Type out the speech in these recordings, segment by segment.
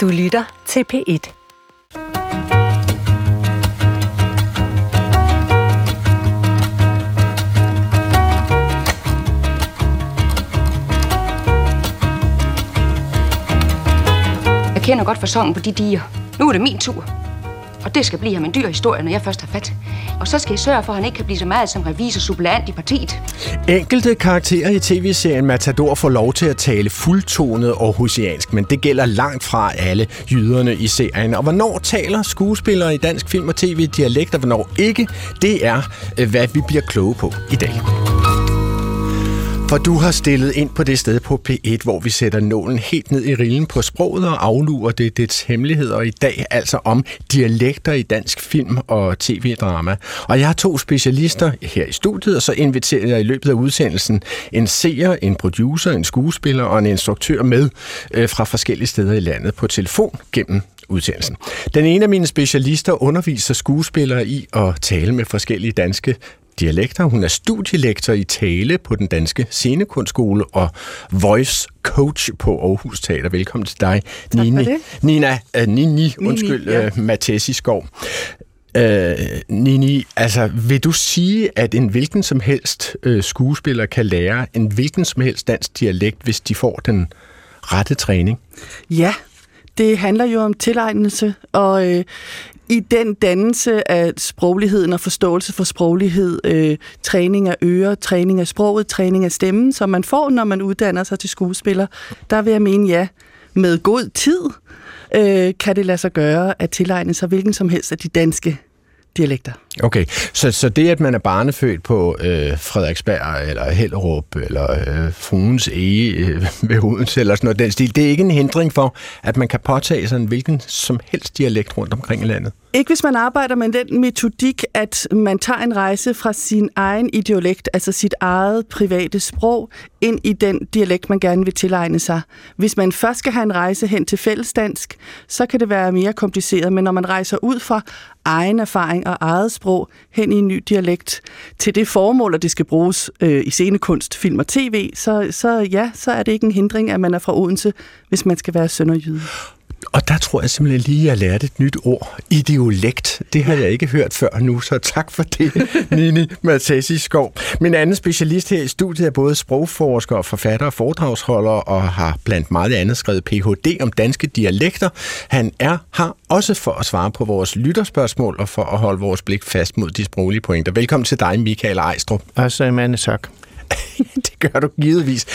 Du lytter til P1. Jeg kender godt fasongen på de diger. Nu er det min tur. Og det skal blive ham en dyr historie, når jeg først har fat. Og så skal jeg sørge for, at han ikke kan blive så meget som revisor suppleant i partiet. Enkelte karakterer i tv-serien Matador får lov til at tale fuldtonet og hosiansk, men det gælder langt fra alle jyderne i serien. Og hvornår taler skuespillere i dansk film og tv dialekt, og hvornår ikke, det er, øh, hvad vi bliver kloge på i dag. For du har stillet ind på det sted på P1, hvor vi sætter nålen helt ned i rillen på sproget og aflurer det dets hemmeligheder i dag, altså om dialekter i dansk film og tv-drama. Og jeg har to specialister her i studiet, og så inviterer jeg i løbet af udsendelsen en seer, en producer, en skuespiller og en instruktør med øh, fra forskellige steder i landet på telefon gennem udsendelsen. Den ene af mine specialister underviser skuespillere i at tale med forskellige danske dialekter. Hun er studielektor i tale på den danske scenekunstskole og voice coach på Aarhus Teater. Velkommen til dig, tak Nini. det. Nina, uh, Nini, undskyld, ja. uh, Mathesi Skov. Uh, Nini, altså vil du sige, at en hvilken som helst uh, skuespiller kan lære en hvilken som helst dansk dialekt, hvis de får den rette træning? Ja, det handler jo om tilegnelse, og øh, i den dannelse af sprogligheden og forståelse for sproglighed, øh, træning af ører, træning af sproget, træning af stemmen, som man får, når man uddanner sig til skuespiller, der vil jeg mene ja, med god tid øh, kan det lade sig gøre at tilegne sig hvilken som helst af de danske dialekter. Okay, så, så det, at man er barnefødt på øh, Frederiksberg, eller Hellerup, eller øh, Fruens Ege øh, ved Odense, eller sådan noget den stil, det er ikke en hindring for, at man kan påtage sig en hvilken som helst dialekt rundt omkring i landet? Ikke hvis man arbejder med den metodik, at man tager en rejse fra sin egen idiolekt, altså sit eget private sprog, ind i den dialekt, man gerne vil tilegne sig. Hvis man først skal have en rejse hen til fællesdansk, så kan det være mere kompliceret, men når man rejser ud fra egen erfaring og eget sprog hen i en ny dialekt til det formål, at det skal bruges øh, i scenekunst, film og tv, så, så ja, så er det ikke en hindring, at man er fra Odense, hvis man skal være sønderjyde. Og der tror jeg simpelthen lige, at jeg lærte et nyt ord. Ideolekt. Det har jeg ikke hørt før nu, så tak for det, Nini Mathesi Skov. Min anden specialist her i studiet er både sprogforsker, forfatter og foredragsholder, og har blandt meget andet skrevet Ph.D. om danske dialekter. Han er her også for at svare på vores lytterspørgsmål og for at holde vores blik fast mod de sproglige pointer. Velkommen til dig, Michael Ejstrup. Altså, mange tak. det gør du givetvis.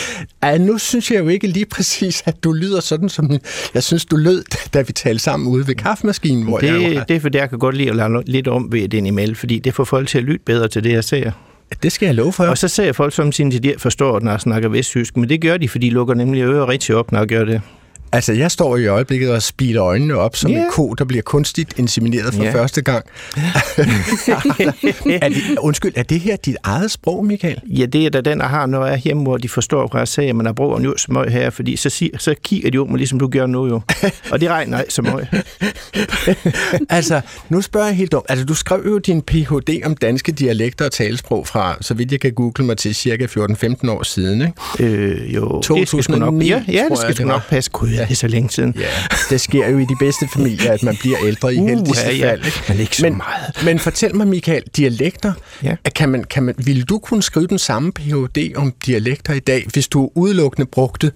Ej, nu synes jeg jo ikke lige præcis, at du lyder sådan, som jeg synes, du lød, da vi talte sammen ude ved kaffemaskinen. Hvor det, jeg jo... det er fordi, jeg kan godt lide at lade lidt om ved det imellem, fordi det får folk til at lytte bedre til det, jeg ser. Det skal jeg love for. Og så ser folk som sin de forstår, når jeg snakker vesttysk, men det gør de, fordi de lukker nemlig ører rigtig op, når jeg gør det. Altså, jeg står i øjeblikket og spiler øjnene op som yeah. en ko, der bliver kunstigt insemineret for yeah. første gang. er det, undskyld, er det her dit eget sprog, Michael? Ja, det er da den, jeg har, når jeg er hjemme, hvor de forstår, hvad jeg siger, men jeg bruger jo smøg her, fordi så, sig, så kigger de jo mig, ligesom du gør nu jo. Og det regner ikke så meget. altså, nu spørger jeg helt om. Altså, du skrev jo din Ph.D. om danske dialekter og talesprog fra, så vidt jeg kan google mig til, cirka 14-15 år siden, ikke? Øh, jo, 2009, det skal nok, ja, ja, det skal jeg, det nok passe. Gud, ja. Det er så længe siden. Ja, det sker jo i de bedste familier, at man bliver ældre i uh, heldigste ja, fald. Ja. Men ikke så men, meget. Men fortæl mig, Michael, dialekter, ja. kan man, kan man, ville du kunne skrive den samme Ph.D. om dialekter i dag, hvis du udelukkende brugte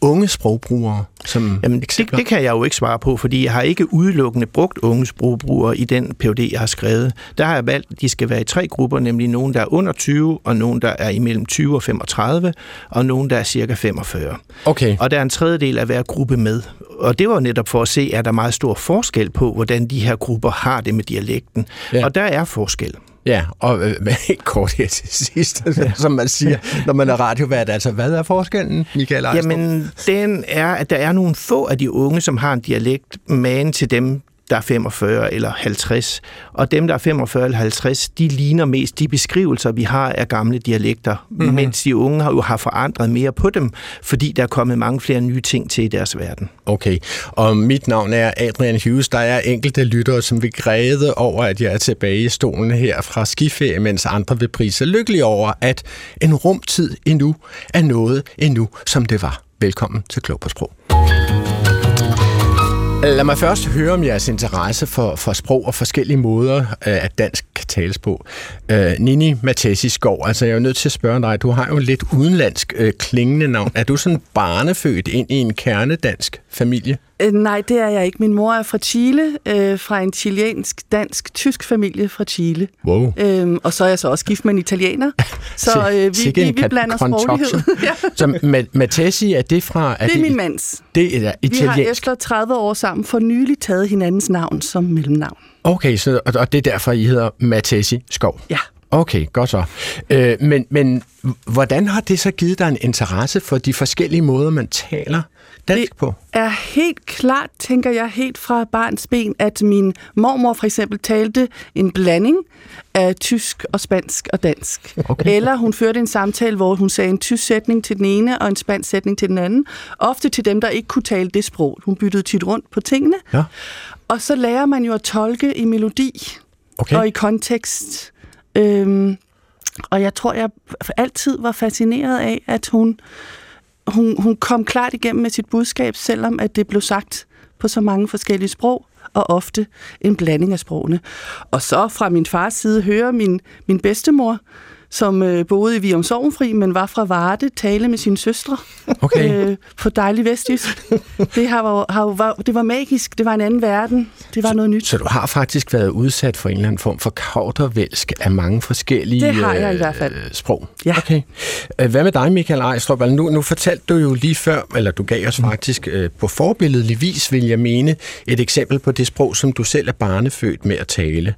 unge sprogbrugere som Jamen, det, det kan jeg jo ikke svare på, fordi jeg har ikke udelukkende brugt unge sprogbrugere i den PhD, jeg har skrevet. Der har jeg valgt, at de skal være i tre grupper, nemlig nogen, der er under 20, og nogen, der er imellem 20 og 35, og nogen, der er cirka 45. Okay. Og der er en tredjedel af hver gruppe med. Og det var netop for at se, at der er meget stor forskel på, hvordan de her grupper har det med dialekten. Ja. Og der er forskel. Ja, og øh, helt kort her til sidst, ja. som man siger, når man er radiovært. Altså, hvad er forskellen, Michael Ejstrup? Jamen, den er, at der er nogle få af de unge, som har en dialekt, man til dem, der er 45 eller 50. Og dem, der er 45 eller 50, de ligner mest de beskrivelser, vi har af gamle dialekter, mm-hmm. mens de unge har jo har forandret mere på dem, fordi der er kommet mange flere nye ting til i deres verden. Okay, og mit navn er Adrian Hughes. Der er enkelte lyttere, som vil græde over, at jeg er tilbage i stolen her fra skiferie, mens andre vil prise lykkelig over, at en rumtid endnu er noget endnu, som det var. Velkommen til Klog på Sprog. Lad mig først høre om jeres interesse for, for sprog og forskellige måder, øh, at dansk kan tales på. Øh, Nini Mathesi Skov, altså jeg er jo nødt til at spørge dig, du har jo lidt udenlandsk øh, klingende navn. Er du sådan barnefødt ind i en kernedansk familie? Øh, nej, det er jeg ikke. Min mor er fra Chile, øh, fra en chilensk, dansk, tysk familie fra Chile. Wow. Øhm, og så er jeg så også gift med en italiener. Så øh, vi, vi, vi blander sproglighed. ja. Så Matesi, er det fra... Er det er min mands. Det er italiensk. Vi har efter 30 år sammen for nylig taget hinandens navn som mellemnavn. Okay, så, og det er derfor, I hedder Matesi Skov? Ja. Okay, godt så. Øh, men, men hvordan har det så givet dig en interesse for de forskellige måder, man taler dansk på? Det er helt klart, tænker jeg, helt fra barns ben, at min mormor for eksempel talte en blanding af tysk og spansk og dansk. Okay. Eller hun førte en samtale, hvor hun sagde en tysk sætning til den ene og en spansk sætning til den anden. Ofte til dem, der ikke kunne tale det sprog. Hun byttede tit rundt på tingene. Ja. Og så lærer man jo at tolke i melodi okay. og i kontekst. Øhm, og jeg tror, jeg altid var fascineret af, at hun hun, hun kom klart igennem med sit budskab, selvom at det blev sagt på så mange forskellige sprog, og ofte en blanding af sprogene. Og så fra min fars side hører min, min bedstemor, som øh, boede i Vium Sovnfri, men var fra Varde, tale med sine søstre okay. øh, på dejlig vestjysk. Det, har, har, var, det var magisk, det var en anden verden, det var så, noget nyt. Så du har faktisk været udsat for en eller anden form for kautervælsk af mange forskellige det har jeg i hvert fald. Øh, sprog? Ja. Okay. Øh, hvad med dig, Michael Ejstrup? Altså, nu, nu fortalte du jo lige før, eller du gav os mm. faktisk øh, på forbilledlig vis, vil jeg mene, et eksempel på det sprog, som du selv er barnefødt med at tale.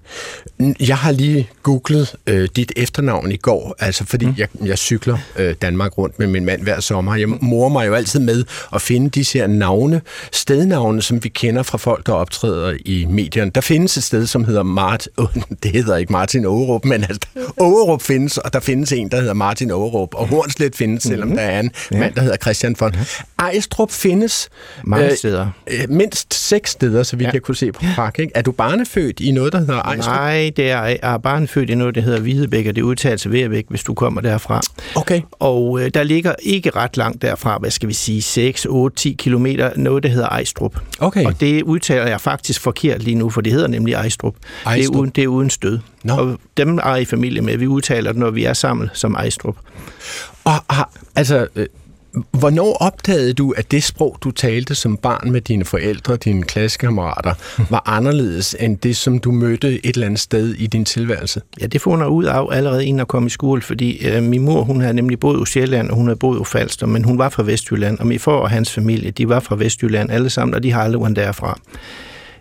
Jeg har lige googlet øh, dit efternavn i går, altså fordi mm. jeg, jeg cykler øh, Danmark rundt med min mand hver sommer. Jeg morer mig jo altid med at finde de her navne, stednavne, som vi kender fra folk, der optræder i medierne. Der findes et sted, som hedder Mart... det hedder ikke Martin Ågerup, men altså, Ågerup findes, og der findes en, der hedder Martin Ågerup, og Hornslet findes, selvom mm-hmm. der er en ja. mand, der hedder Christian von. Ejstrup findes... Mange øh, steder. Øh, mindst seks steder, så vidt ja. jeg kunne se på park. Ikke? Er du barnefødt i noget, der hedder Ejstrup? Nej, det er, jeg er barnefødt i noget, der hedder Hvidebæk, og det udtales Værbæk, hvis du kommer derfra. Okay. Og øh, der ligger ikke ret langt derfra, hvad skal vi sige, 6, 8, 10 kilometer, noget, der hedder Ejstrup. Okay. Og det udtaler jeg faktisk forkert lige nu, for det hedder nemlig Ejstrup. Ejstrup. Det, er uden, det er uden stød. No. Og dem er i familie med. Vi udtaler det, når vi er sammen som Ejstrup. Og har, altså, øh, Hvornår opdagede du, at det sprog, du talte som barn med dine forældre og dine klassekammerater, var anderledes end det, som du mødte et eller andet sted i din tilværelse? Ja, det fundet ud af allerede inden at komme i skole, fordi øh, min mor, hun havde nemlig boet i Sjælland, og hun havde boet i Falster, men hun var fra Vestjylland, og min far og hans familie, de var fra Vestjylland alle sammen, og de har aldrig været derfra.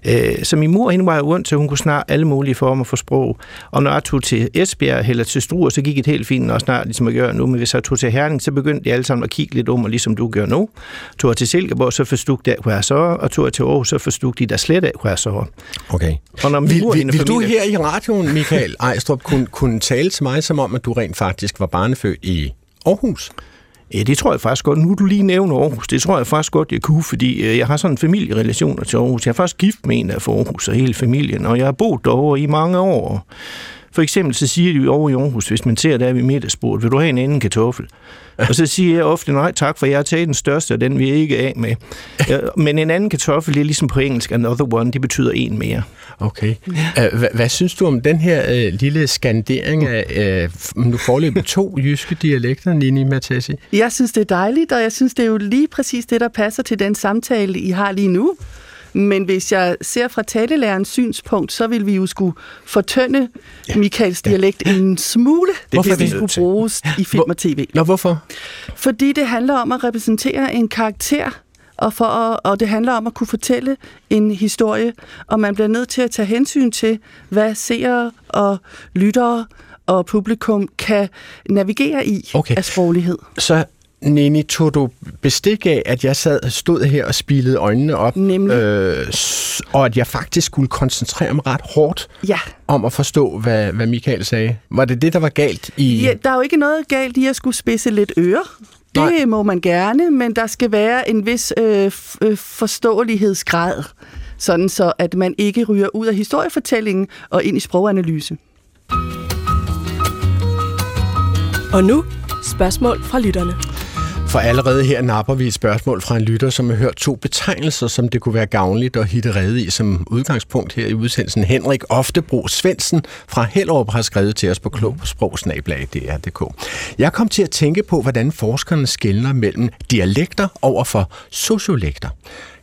Øh, så min mor, hende var rundt til, hun kunne snart alle mulige former for sprog. Og når jeg tog til Esbjerg eller til Struer, så gik det helt fint, og snart ligesom at gøre nu. Men hvis jeg tog til Herning, så begyndte de alle sammen at kigge lidt om, og ligesom du gør nu. Tog jeg til Silkeborg, så forstod de, hvor jeg så og tog jeg til Aarhus, så forstod de der slet af, hvor jeg så Okay. Og når vil, vil, vil familie... du her i radioen, Michael Ejstrup, kunne, kunne tale til mig som om, at du rent faktisk var barnefødt i Aarhus? Ja, det tror jeg faktisk godt. Nu du lige nævner Aarhus, det tror jeg faktisk godt, jeg kunne, fordi øh, jeg har sådan en familierelationer til Aarhus. Jeg er faktisk gift med en af Aarhus og hele familien, og jeg har boet derovre i mange år. For eksempel så siger de over i Aarhus, hvis man ser der ved middagsbordet, vil du have en anden kartoffel? Og så siger jeg ofte, nej tak, for jeg har taget den største, og den vil jeg ikke af med. Men en anden kartoffel, det er ligesom på engelsk, another one, det betyder en mere. Okay. Hvad, hvad synes du om den her øh, lille skandering af øh, nu forløbet to jyske dialekter, Nini Matesi? Jeg synes, det er dejligt, og jeg synes, det er jo lige præcis det, der passer til den samtale, I har lige nu. Men hvis jeg ser fra talelærens synspunkt, så vil vi jo skulle fortønde ja. Michaels dialekt ja. en smule, hvorfor hvis det skulle bruges i film og tv. Nå, hvorfor? Fordi det handler om at repræsentere en karakter, og, for at, og det handler om at kunne fortælle en historie, og man bliver nødt til at tage hensyn til, hvad seere og lyttere og publikum kan navigere i okay. af sproglighed. Så Nini, tog du bestik af, at jeg sad, stod her og spilede øjnene op, øh, og at jeg faktisk skulle koncentrere mig ret hårdt ja. om at forstå, hvad, hvad Michael sagde? Var det det, der var galt i... Ja, der er jo ikke noget galt i at skulle spidse lidt ører. Det Nej. må man gerne, men der skal være en vis øh, øh, forståelighedsgrad, sådan så at man ikke ryger ud af historiefortællingen og ind i sproganalyse. Og nu spørgsmål fra lytterne. For allerede her napper vi et spørgsmål fra en lytter, som har hørt to betegnelser, som det kunne være gavnligt at hitte redde i som udgangspunkt her i udsendelsen. Henrik Oftebro Svendsen fra Hellerup har skrevet til os på klogsprogsnablag.dr.dk. Jeg kom til at tænke på, hvordan forskerne skældner mellem dialekter over for sociolekter.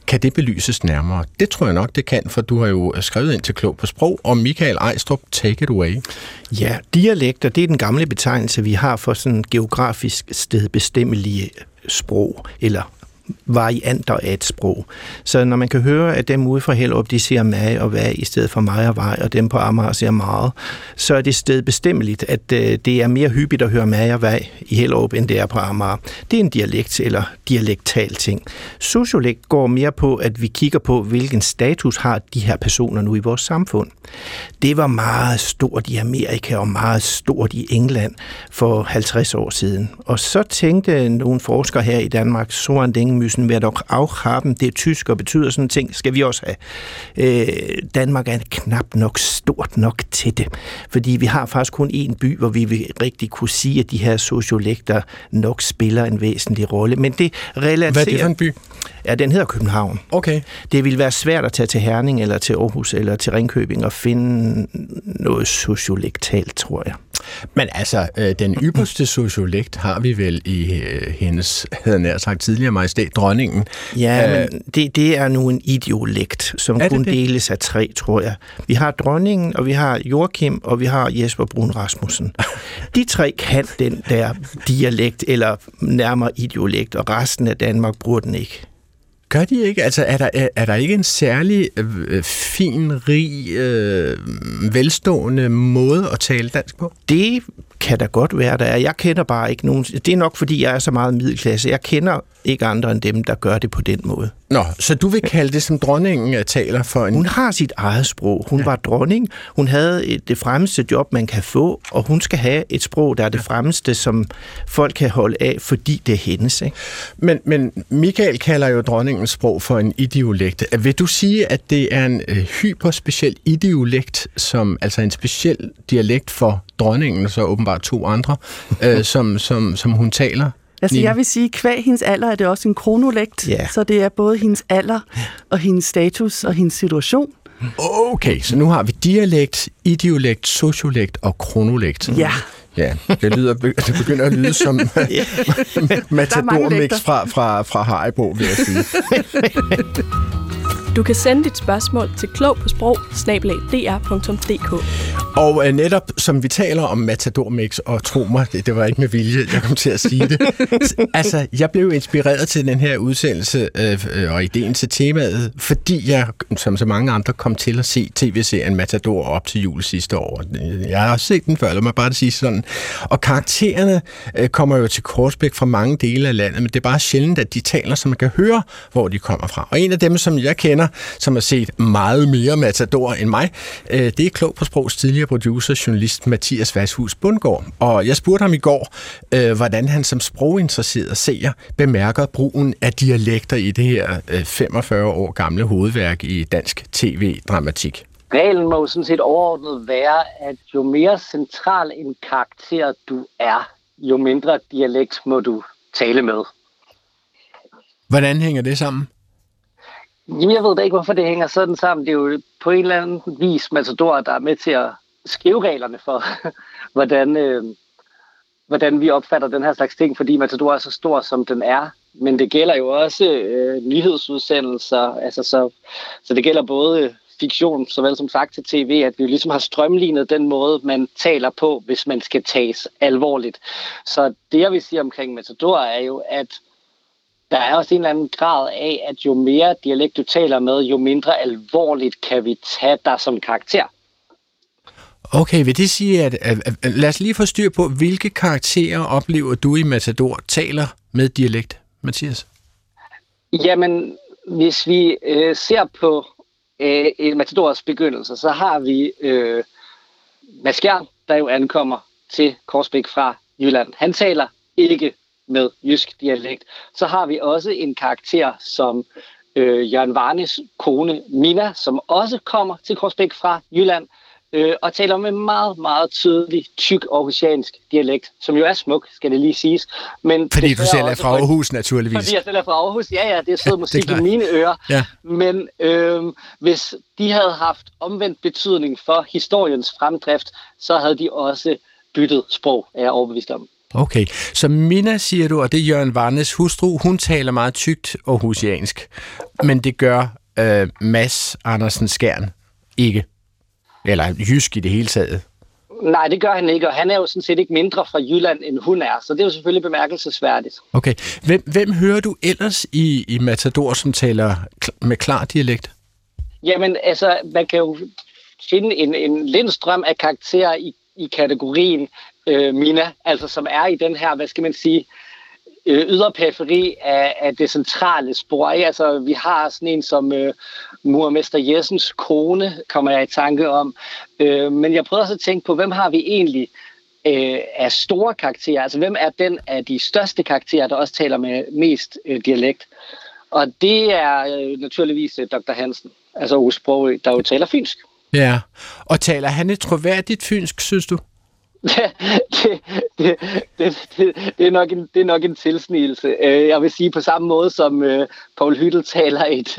Kan det belyses nærmere? Det tror jeg nok, det kan, for du har jo øh, skrevet ind til Klog på Sprog, og Michael Ejstrup, take it away. Ja, dialekter, det er den gamle betegnelse, vi har for sådan geografisk stedbestemmelige sprog, eller varianter af et sprog. Så når man kan høre, at dem ude fra Hellerup, de siger mig og hvad i stedet for mig og vej, og dem på Amager siger meget, så er det sted bestemmeligt, at øh, det er mere hyppigt at høre mig og hvad i Hellerup, end det er på Amager. Det er en dialekt eller dialektal ting. Sociolekt går mere på, at vi kigger på, hvilken status har de her personer nu i vores samfund. Det var meget stort i Amerika og meget stort i England for 50 år siden. Og så tænkte nogle forskere her i Danmark, Soren en müssen wir doch auch haben. Det er tysk og betyder sådan ting, skal vi også have. Øh, Danmark er knap nok stort nok til det, fordi vi har faktisk kun én by, hvor vi vil rigtig kunne sige, at de her sociolekter nok spiller en væsentlig rolle. Men det relaterer... Hvad er det for en by? Ja, den hedder København. Okay. Det vil være svært at tage til Herning eller til Aarhus eller til Ringkøbing og finde noget sociolektalt, tror jeg. Men altså, øh, den ypperste sociolekt har vi vel i øh, hendes, havde nær sagt tidligere majestæt, dronningen. Ja, Æh, men det, det er nu en idiolekt, som kun det? deles af tre, tror jeg. Vi har dronningen, og vi har Joachim, og vi har Jesper Brun Rasmussen. De tre kan den der dialekt, eller nærmere idiolekt, og resten af Danmark bruger den ikke. Gør de ikke? Altså, er der, er, er der ikke en særlig øh, fin, rig, øh, velstående måde at tale dansk på? Det kan da godt være, der er. Jeg kender bare ikke nogen... Det er nok, fordi jeg er så meget middelklasse. Jeg kender ikke andre end dem, der gør det på den måde. Nå, så du vil kalde det, som dronningen øh, taler for en... Hun har sit eget sprog. Hun ja. var dronning. Hun havde et, det fremmeste job, man kan få, og hun skal have et sprog, der er det fremmeste, som folk kan holde af, fordi det er hendes. Ikke? Men, men Michael kalder jo dronningens sprog for en idiolekt. Vil du sige, at det er en øh, hyperspeciel idiolekt, som altså en speciel dialekt for dronningen, og så åbenbart to andre, øh, som, som, som hun taler? Altså, jeg vil sige, kvæg hendes alder er det også en kronolekt, ja. så det er både hendes alder og hendes status og hendes situation. Okay, så nu har vi dialekt, idiolekt, sociolekt og kronolekt. Ja. Ja, det, lyder, det begynder at lyde som matador-mix fra, fra, fra Haribo, vil jeg sige. Du kan sende dit spørgsmål til klog på sprog Og øh, netop som vi taler om Matador Mix, og tro mig, det, det var ikke med vilje, jeg kom til at sige det. altså, jeg blev inspireret til den her udsendelse øh, øh, og ideen til temaet, fordi jeg, som så mange andre, kom til at se tv-serien Matador op til jul sidste år. Jeg har også set den før, lad mig bare sige sådan. Og karaktererne øh, kommer jo til Korsbæk fra mange dele af landet, men det er bare sjældent, at de taler, så man kan høre, hvor de kommer fra. Og en af dem, som jeg kender, som har set meget mere Matador end mig. Øh, det er klog på sprogs tidligere producer, journalist Mathias Vashus Bundgaard. Og jeg spurgte ham i går, øh, hvordan han som sproginteresseret seer bemærker brugen af dialekter i det her 45 øh, år gamle hovedværk i dansk tv-dramatik. Reglen må jo sådan set overordnet være, at jo mere central en karakter du er, jo mindre dialekt må du tale med. Hvordan hænger det sammen? Jamen, jeg ved da ikke, hvorfor det hænger sådan sammen. Det er jo på en eller anden vis Matador, der er med til at skrive reglerne for, hvordan, øh, hvordan vi opfatter den her slags ting, fordi Matador er så stor, som den er. Men det gælder jo også øh, nyhedsudsendelser, altså så, så det gælder både fiktion, såvel som sagt til tv, at vi ligesom har strømlignet den måde, man taler på, hvis man skal tages alvorligt. Så det, jeg vil sige omkring Matador, er jo, at der er også en eller anden grad af, at jo mere dialekt du taler med, jo mindre alvorligt kan vi tage dig som karakter. Okay, vil det sige, at, at, at, at lad os lige få styr på, hvilke karakterer oplever du i Matador taler med dialekt, Mathias? Jamen, hvis vi øh, ser på øh, Matadors begyndelse, så har vi øh, Mads der jo ankommer til Korsbæk fra Jylland. Han taler ikke med jysk dialekt. Så har vi også en karakter som øh, Jørgen Varnes kone Mina, som også kommer til Korsbæk fra Jylland. øh, og taler med meget, meget tydelig, tyk aarhusiansk dialekt, som jo er smuk, skal det lige siges. Men Fordi du selv er fra Aarhus, naturligvis. Fordi jeg selv er fra Aarhus, ja, ja, det er sød musik klart. i mine ører. Ja. Men øh, hvis de havde haft omvendt betydning for historiens fremdrift, så havde de også byttet sprog, er jeg overbevist om. Okay, så Minna, siger du, og det er Jørgen Varnes hustru, hun taler meget tykt aarhusiansk, men det gør øh, Mads Andersen Skjern ikke. Eller jysk i det hele taget. Nej, det gør han ikke, og han er jo sådan set ikke mindre fra Jylland, end hun er, så det er jo selvfølgelig bemærkelsesværdigt. Okay, hvem, hvem hører du ellers i, i Matador, som taler med klar dialekt? Jamen, altså, man kan jo finde en, en lindstrøm af karakterer i, i kategorien øh, Mina, altså som er i den her, hvad skal man sige, øh, yderperiferi af, af det centrale spor. Ikke? Altså, vi har sådan en som øh, murmester Jessens kone, kommer jeg i tanke om. Øh, men jeg prøver også at tænke på, hvem har vi egentlig øh, af store karakterer? Altså, hvem er den af de største karakterer, der også taler med mest øh, dialekt? Og det er øh, naturligvis øh, Dr. Hansen, altså Ove Sprogø, der jo taler fynsk. Ja, og taler han et troværdigt fynsk, synes du? Ja, det, det, det, det, det, er nok en, det er nok en tilsnigelse. Øh, jeg vil sige på samme måde som øh, Paul Hyttel taler et,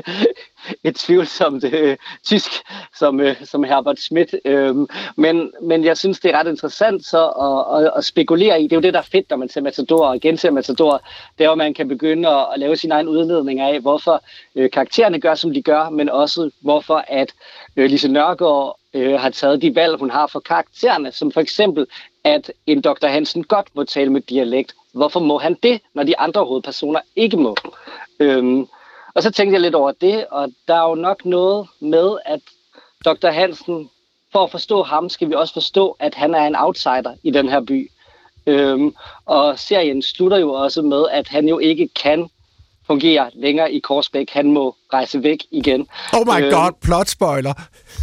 et tvivlsomt øh, tysk som, øh, som Herbert Schmidt. Um, men, men jeg synes, det er ret interessant så at, at, at spekulere i. Det er jo det, der er fedt, når man ser Matador og genser Matador. Det er jo, man kan begynde at, at lave sin egen udledning af, hvorfor øh, karaktererne gør, som de gør, men også hvorfor at øh, Lise Nørgaard øh, har taget de valg, hun har for karaktererne, som for eksempel, at en Dr. Hansen godt må tale med dialekt. Hvorfor må han det, når de andre hovedpersoner ikke må? Øhm, og så tænkte jeg lidt over det, og der er jo nok noget med, at Dr. Hansen, for at forstå ham, skal vi også forstå, at han er en outsider i den her by. Øhm, og serien slutter jo også med, at han jo ikke kan fungere længere i Korsbæk. Han må rejse væk igen. Oh my Øhm, god, plot spoiler.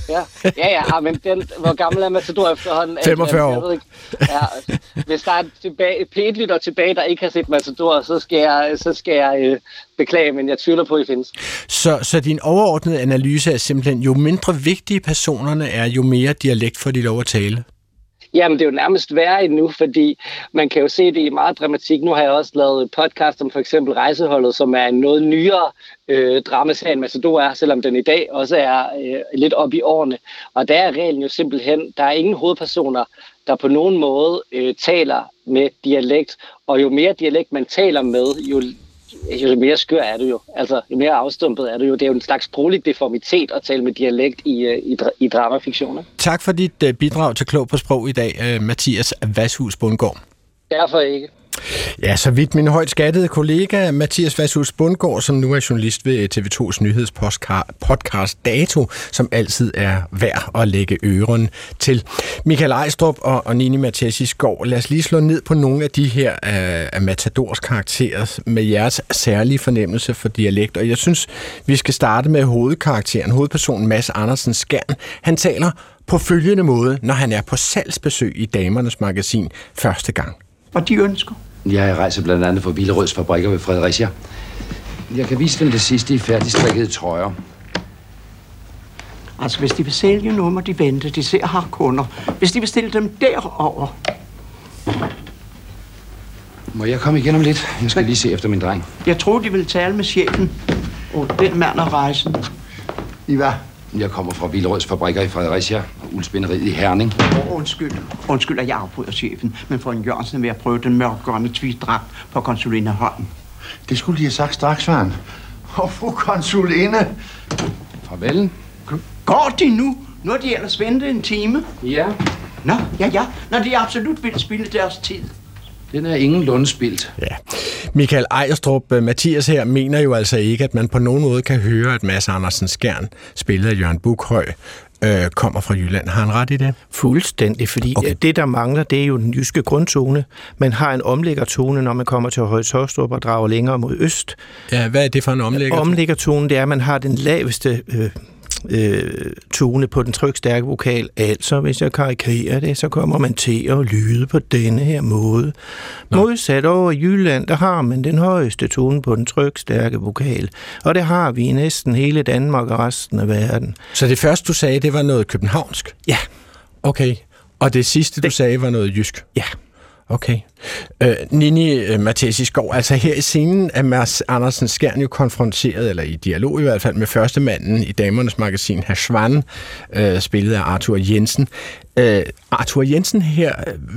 Ja, ja, ja ah, men den, hvor gammel er Matador efterhånden? 45 Jeg- jeg år. ved ikke. Ja, hvis der er tilbage, P1-lytter tilbage, der ikke har set Matador, så skal jeg, så skal jeg øh, beklage, men jeg tvivler på, at I findes. Så, så din overordnede analyse er simpelthen, jo mindre vigtige personerne er, jo mere dialekt får de lov at tale. Jamen, det er jo nærmest værre endnu, fordi man kan jo se det i meget dramatik. Nu har jeg også lavet et podcast om for eksempel Rejseholdet, som er en noget nyere øh, dramaserie, end Matador er, selvom den i dag også er øh, lidt op i årene. Og der er reglen jo simpelthen, der er ingen hovedpersoner, der på nogen måde øh, taler med dialekt. Og jo mere dialekt man taler med, jo, jo mere skør er du jo. Altså, jo mere afstumpet er du jo. Det er jo en slags sproglig deformitet at tale med dialekt i, øh, i, i dramafiktioner. Tak for dit øh, bidrag til Klog på Sprog i dag, øh, Mathias Vashus Bundgaard. Derfor ikke. Ja, så vidt min højt skattede kollega Mathias Vashus Bundgaard, som nu er journalist ved øh, TV2's nyhedspodcast Dato, som altid er værd at lægge øren til. Michael Ejstrup og, og Nini Mathias Skov, lad os lige slå ned på nogle af de her af, af Matadors karakterer med jeres særlige fornemmelse for dialekt. Og jeg synes, vi skal starte med hovedkarakteren, hovedpersonen Mads Andersen Skjern. Han taler på følgende måde, når han er på salgsbesøg i Damernes Magasin første gang. Og de ønsker. Jeg rejser blandt andet for Villerøds fabrikker ved Fredericia. Jeg kan vise dem det sidste i færdigstrikkede trøjer. Altså, hvis de vil sælge noget, må de vente. De ser har kunder. Hvis de vil stille dem derover, Må jeg komme igennem lidt? Jeg skal lige se efter min dreng. jeg tror, de vil tale med chefen. Og den mand er rejsen. I hvad? Jeg kommer fra Villerøds fabrikker i Fredericia og uldspænderiet i Herning. Oh, undskyld. Undskyld, at jeg afbryder chefen. Men for en Jørgensen vil jeg prøve den mørkgrønne tvistdragt på konsulinde Holm. Det skulle de have sagt straks, Søren. Og fru konsulinde. Farvel. Går de nu? Nu har de ellers ventet en time. Ja. Nå, ja, ja. Når de absolut vil spille deres tid. Den er ingen lundspildt. Ja. Michael Ejerstrup, øh, Mathias her, mener jo altså ikke, at man på nogen måde kan høre, at Mads Andersen Skjern, spillet af Jørgen Bukhøj, øh, kommer fra Jylland. Har han ret i det? Fuldstændig, fordi Okay. okay. det, der mangler, det er jo den jyske grundtone. Man har en omlæggertone, når man kommer til Høje Tostrup og drager længere mod øst. Ja, hvad er det for en omlægger? Omlæggertonen, det er, at man har den laveste øh, øh, tone på den trykstærke vokal. Altså, hvis jeg karikerer det, så kommer man til at lyde på denne her måde. Nå. Modsat over Jylland, der har man den højeste tone på den trykstærke vokal. Og det har vi i næsten hele Danmark og resten af verden. Så det første, du sagde, det var noget københavnsk? Ja, Okay. Og det sidste, du det... sagde, var noget jysk? Ja. Okay. Øh, Nini øh, Mathias Skov, altså her i scenen er Mads Andersen Skjern jo konfronteret, eller i dialog i hvert fald, med første manden i Damernes Magasin, Herr Schwann, øh, spillet af Arthur Jensen. Øh, Arthur Jensen her,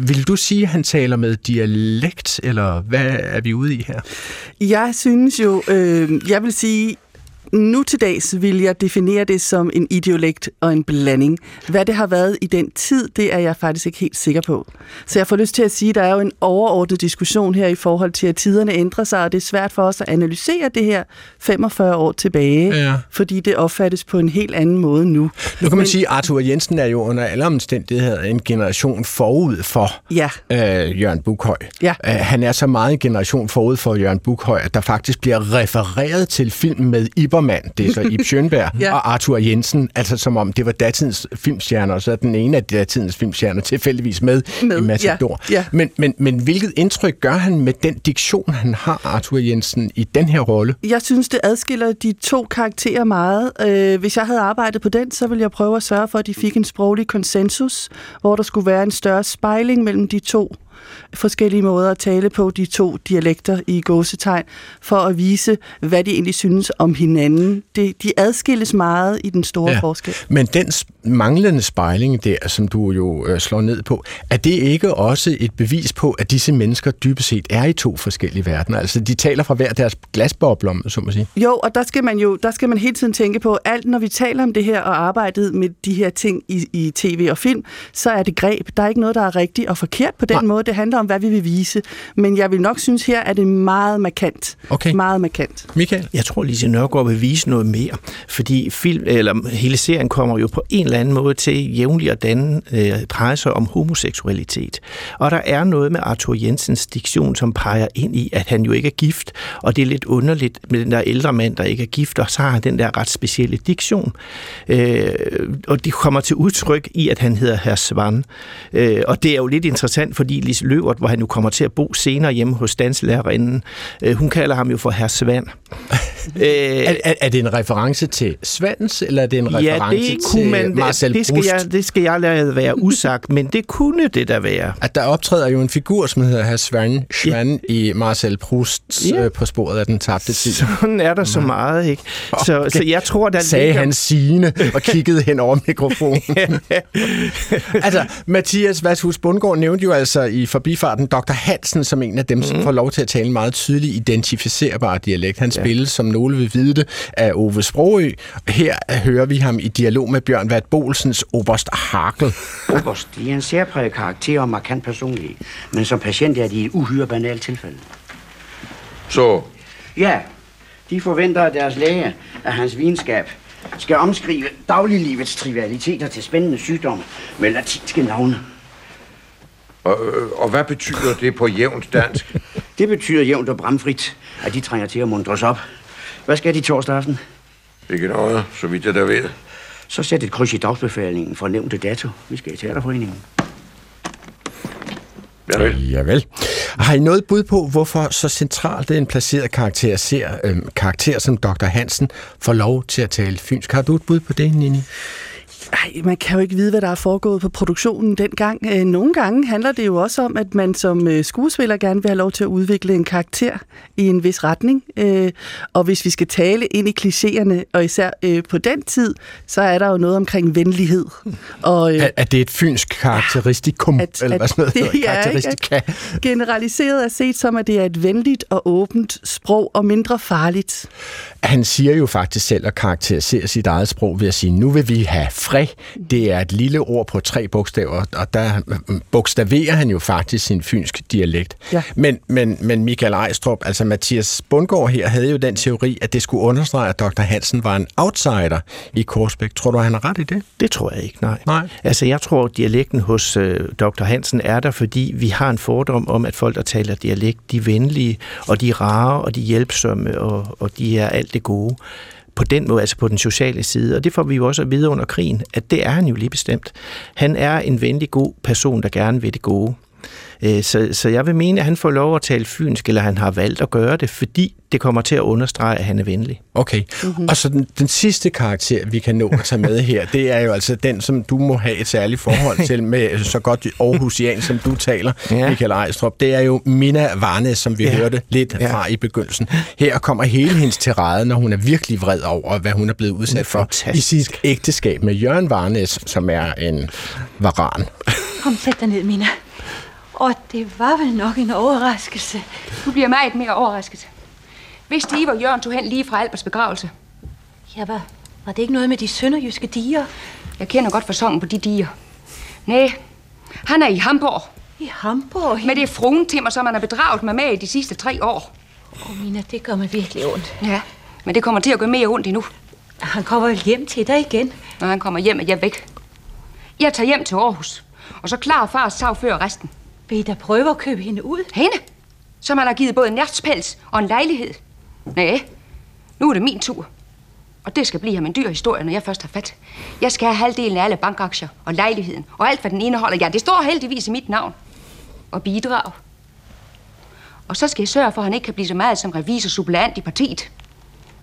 vil du sige, at han taler med dialekt, eller hvad er vi ude i her? Jeg synes jo, øh, jeg vil sige, nu til dags vil jeg definere det som en idiolekt og en blanding. Hvad det har været i den tid, det er jeg faktisk ikke helt sikker på. Så jeg får lyst til at sige, at der er jo en overordnet diskussion her i forhold til, at tiderne ændrer sig, og det er svært for os at analysere det her 45 år tilbage, ja. fordi det opfattes på en helt anden måde nu. Nu kan man Men, sige, at Arthur Jensen er jo under alle omstændigheder en generation forud for ja. øh, Jørgen Bukhøj. Ja. Uh, han er så meget en generation forud for Jørgen Bukhøj, at der faktisk bliver refereret til film med Iber Superman, det er så Ib Schønberg, ja. og Arthur Jensen, altså som om det var datidens filmstjerner, og så er den ene af datidens filmstjerner tilfældigvis med, med i Matador. Ja. Ja. Men, men, men hvilket indtryk gør han med den diktion, han har, Arthur Jensen, i den her rolle? Jeg synes, det adskiller de to karakterer meget. Øh, hvis jeg havde arbejdet på den, så ville jeg prøve at sørge for, at de fik en sproglig konsensus, hvor der skulle være en større spejling mellem de to forskellige måder at tale på, de to dialekter i gåsetegn, for at vise, hvad de egentlig synes om hinanden. De, de adskilles meget i den store ja, forskel. Men den manglende spejling der, som du jo øh, slår ned på, er det ikke også et bevis på, at disse mennesker dybest set er i to forskellige verdener? Altså, de taler fra hver deres glasbobler, så må sige. Jo, og der skal man jo der skal man hele tiden tænke på, alt når vi taler om det her og arbejdet med de her ting i, i tv og film, så er det greb. Der er ikke noget, der er rigtigt og forkert på den Nej. måde. Det handler om, hvad vi vil vise. Men jeg vil nok synes her, at det er meget markant. Okay. Meget markant. Michael? Jeg tror, Lise Nørgaard vil vise noget mere. Fordi film, eller hele serien kommer jo på en eller anden måde til jævnligt at danne, øh, dreje sig om homoseksualitet. Og der er noget med Arthur Jensens diktion, som peger ind i, at han jo ikke er gift. Og det er lidt underligt med den der ældre mand, der ikke er gift, og så har han den der ret specielle diktion. Øh, og det kommer til udtryk i, at han hedder Herr Svan. Øh, og det er jo lidt interessant, fordi Lise Løvert, hvor han nu kommer til at bo senere hjemme hos danslærerinden, øh, hun kalder ham jo for Herr Svand øh, er, er, er det en reference til Svans, eller er det en reference ja, det kunne til man, Marcel det skal, jeg, det skal jeg lade være usagt, men det kunne det da være. At der optræder jo en figur, som hedder Herr Svan, Svan ja. i Marcel Prousts ja. øh, På sporet af den tabte tid. Sådan er der så meget, ikke? Så, okay. så jeg tror, der Sagde ligger... han sigende og kiggede hen over mikrofonen. altså, Mathias Vashus Bundgaard nævnte jo altså i forbifarten Dr. Hansen som en af dem, mm. som får lov til at tale en meget tydelig identificerbar dialekt. Han ja. spilles, som nogle vil vide det, af Ove Sprogø. Her hører vi ham i dialog med Bjørn Vert Bolsens Oberst Harkel. Oberst, de er en særpræget karakter og markant personlighed, men som patient er de et uhyre banalt tilfælde. Så? Ja, de forventer af deres læge, at hans videnskab skal omskrive dagliglivets trivialiteter til spændende sygdomme med latinske navne. Og, og hvad betyder det på jævnt dansk? det betyder jævnt og bramfrit, at de trænger til at mundres op. Hvad skal de torsdag aften? Ikke noget, så vidt jeg da ved. Så sæt et kryds i dagsbefalingen for nævnte dato. Vi skal i teaterforeningen. Javel. Javel. Har I noget bud på, hvorfor så centralt en placeret karakter ser øh, karakter som Dr. Hansen får lov til at tale fynsk? Har du et bud på det, Nini? Ej, man kan jo ikke vide, hvad der er foregået på produktionen dengang. Øh, nogle gange handler det jo også om, at man som øh, skuespiller gerne vil have lov til at udvikle en karakter i en vis retning. Øh, og hvis vi skal tale ind i klichéerne, og især på den tid, så er der jo noget omkring venlighed. Og, er, er det et fynsk karakteristikum? At, eller hvad sådan noget? Det er ikke, generaliseret er set som, at det er et venligt og åbent sprog, og mindre farligt. Han siger jo faktisk selv at karakterisere sit eget sprog ved at sige, nu vil vi have fred. Det er et lille ord på tre bogstaver, og der bogstaverer han jo faktisk sin fynsk dialekt. Ja. Men, men, men Michael Ejstrup, altså Mathias Bundgaard her, havde jo den teori, at det skulle understrege, at Dr. Hansen var en outsider i Korsbæk. Tror du, han har ret i det? Det tror jeg ikke, nej. nej. Altså, jeg tror, at dialekten hos øh, Dr. Hansen er der, fordi vi har en fordom om, at folk, der taler dialekt, de er venlige, og de er rare, og de er hjælpsomme, og, og de er alt det gode på den måde, altså på den sociale side. Og det får vi jo også at vide under krigen, at det er han jo lige bestemt. Han er en venlig, god person, der gerne vil det gode. Øh, så, så jeg vil mene, at han får lov at tale fynsk, eller han har valgt at gøre det, fordi det kommer til at understrege, at han er venlig. Okay, mm-hmm. og så den, den sidste karakter, vi kan nå at tage med her, det er jo altså den, som du må have et særligt forhold til med så godt Aarhusian, som du taler, ja. Michael Ejstrup. Det er jo Mina Varnes, som vi ja. hørte lidt ja. fra i begyndelsen. Her kommer hele hendes tirade, når hun er virkelig vred over, hvad hun er blevet udsat for i sit ægteskab med Jørgen Varnes, som er en varan. Kom, sæt dig ned, Mina. Og det var vel nok en overraskelse. Du bliver meget mere overrasket. Vidste I, hvor Jørgen tog hen lige fra Alberts begravelse? Ja, var, var det ikke noget med de sønderjyske diger? Jeg kender godt fasongen på de diger. Nej, han er i Hamburg. I Hamburg? Med det fruentimmer, som han har bedraget mig med i de sidste tre år. Åh, oh, Mina, det gør mig virkelig ondt. Ja, men det kommer til at gøre mere ondt endnu. Han kommer hjem til dig igen? Når han kommer hjem, er jeg væk. Jeg tager hjem til Aarhus, og så klarer fars sagfører resten. Vil I da prøve at købe hende ud? Hende? Som han har givet både en nærtspels og en lejlighed. Nej, nu er det min tur. Og det skal blive ham en dyr historie, når jeg først har fat. Jeg skal have halvdelen af alle bankaktier og lejligheden og alt, hvad den indeholder. Ja, det står heldigvis i mit navn. Og bidrag. Og så skal jeg sørge for, at han ikke kan blive så meget som revisor suppleant i partiet.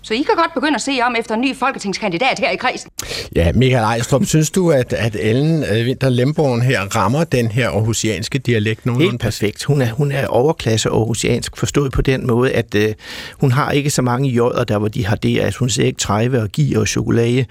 Så I kan godt begynde at se om efter en ny folketingskandidat her i kredsen. Ja, Michael Ejstrup, synes du, at, at Ellen øh, Winter Lemborgen her rammer den her aarhusianske dialekt nogenlunde? Helt perfekt. Hun er, hun er overklasse aarhusiansk, forstået på den måde, at øh, hun har ikke så mange jøder, der hvor de har det, at hun siger ikke træve og giver og chokolade.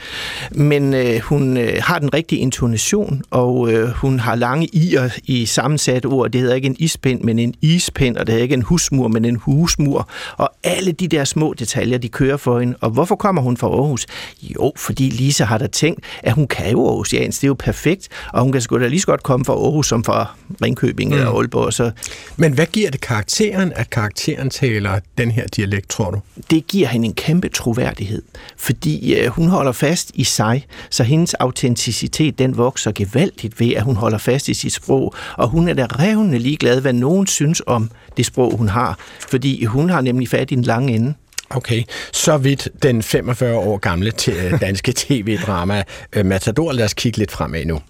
Men øh, hun øh, har den rigtige intonation, og øh, hun har lange i'er i sammensat ord. Det hedder ikke en ispind, men en ispind, og det hedder ikke en husmur, men en husmur. Og alle de der små detaljer, de kører for hende. Og hvorfor kommer hun fra Aarhus? Jo, fordi Lisa har da tænkt, at hun kan jo Aarhusiansk. Det er jo perfekt, og hun kan sgu da lige så godt komme fra Aarhus som fra Ringkøbing mm. eller Aalborg. Så... Men hvad giver det karakteren, at karakteren taler den her dialekt, tror du? Det giver hende en kæmpe troværdighed, fordi øh, hun holder fast i sig, så hendes autenticitet, den vokser gevaldigt ved, at hun holder fast i sit sprog, og hun er da revnende ligeglad, hvad nogen synes om det sprog, hun har, fordi hun har nemlig fat i den lange ende. Okay, så vidt den 45 år gamle danske tv-drama øh, Matador. Lad os kigge lidt fremad nu.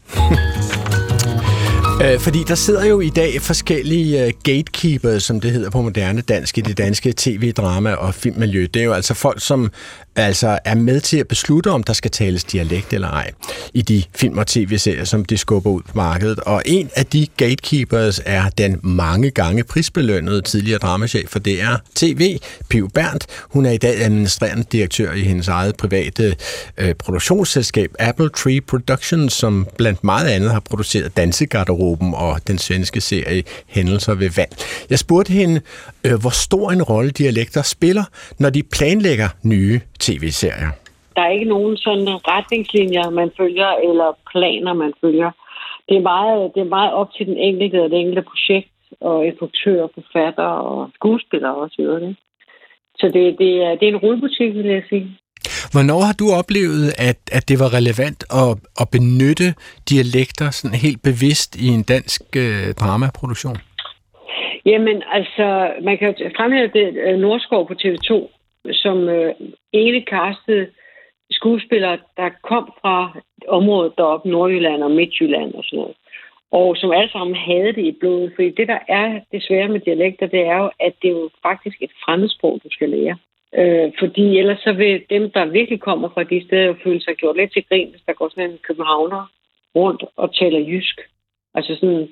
Øh, fordi der sidder jo i dag forskellige uh, gatekeepers, som det hedder på moderne dansk, i det danske tv-drama og filmmiljø. Det er jo altså folk, som altså er med til at beslutte, om der skal tales dialekt eller ej, i de film og tv-serier, som de skubber ud på markedet. Og en af de gatekeepers er den mange gange prisbelønnede tidligere dramachef for DR TV, Piv Berndt. Hun er i dag administrerende direktør i hendes eget private øh, produktionsselskab Apple Tree Productions, som blandt meget andet har produceret Dansegarderoben og den svenske serie Hændelser ved vand. Jeg spurgte hende, øh, hvor stor en rolle dialekter spiller, når de planlægger nye tv-serier? Der er ikke nogen sådan retningslinjer, man følger, eller planer, man følger. Det er meget, det er meget op til den enkelte og det enkelte projekt, og instruktør, forfatter og skuespillere osv. Så det, det, er, det er en rullebutik, vil jeg sige. Hvornår har du oplevet, at, at det var relevant at, at benytte dialekter sådan helt bevidst i en dansk øh, dramaproduktion? Jamen, altså, man kan fremhæve det øh, Nordskov på TV2, som øh, ene kastede skuespillere, der kom fra området deroppe, Nordjylland og Midtjylland og sådan noget. Og som alle sammen havde det i blodet. Fordi det, der er desværre med dialekter, det er jo, at det er jo faktisk et fremmedsprog, du skal lære. Øh, fordi ellers så vil dem, der virkelig kommer fra de steder, jo føle sig gjort lidt til grin, hvis der går sådan en københavner rundt og taler jysk. Altså sådan,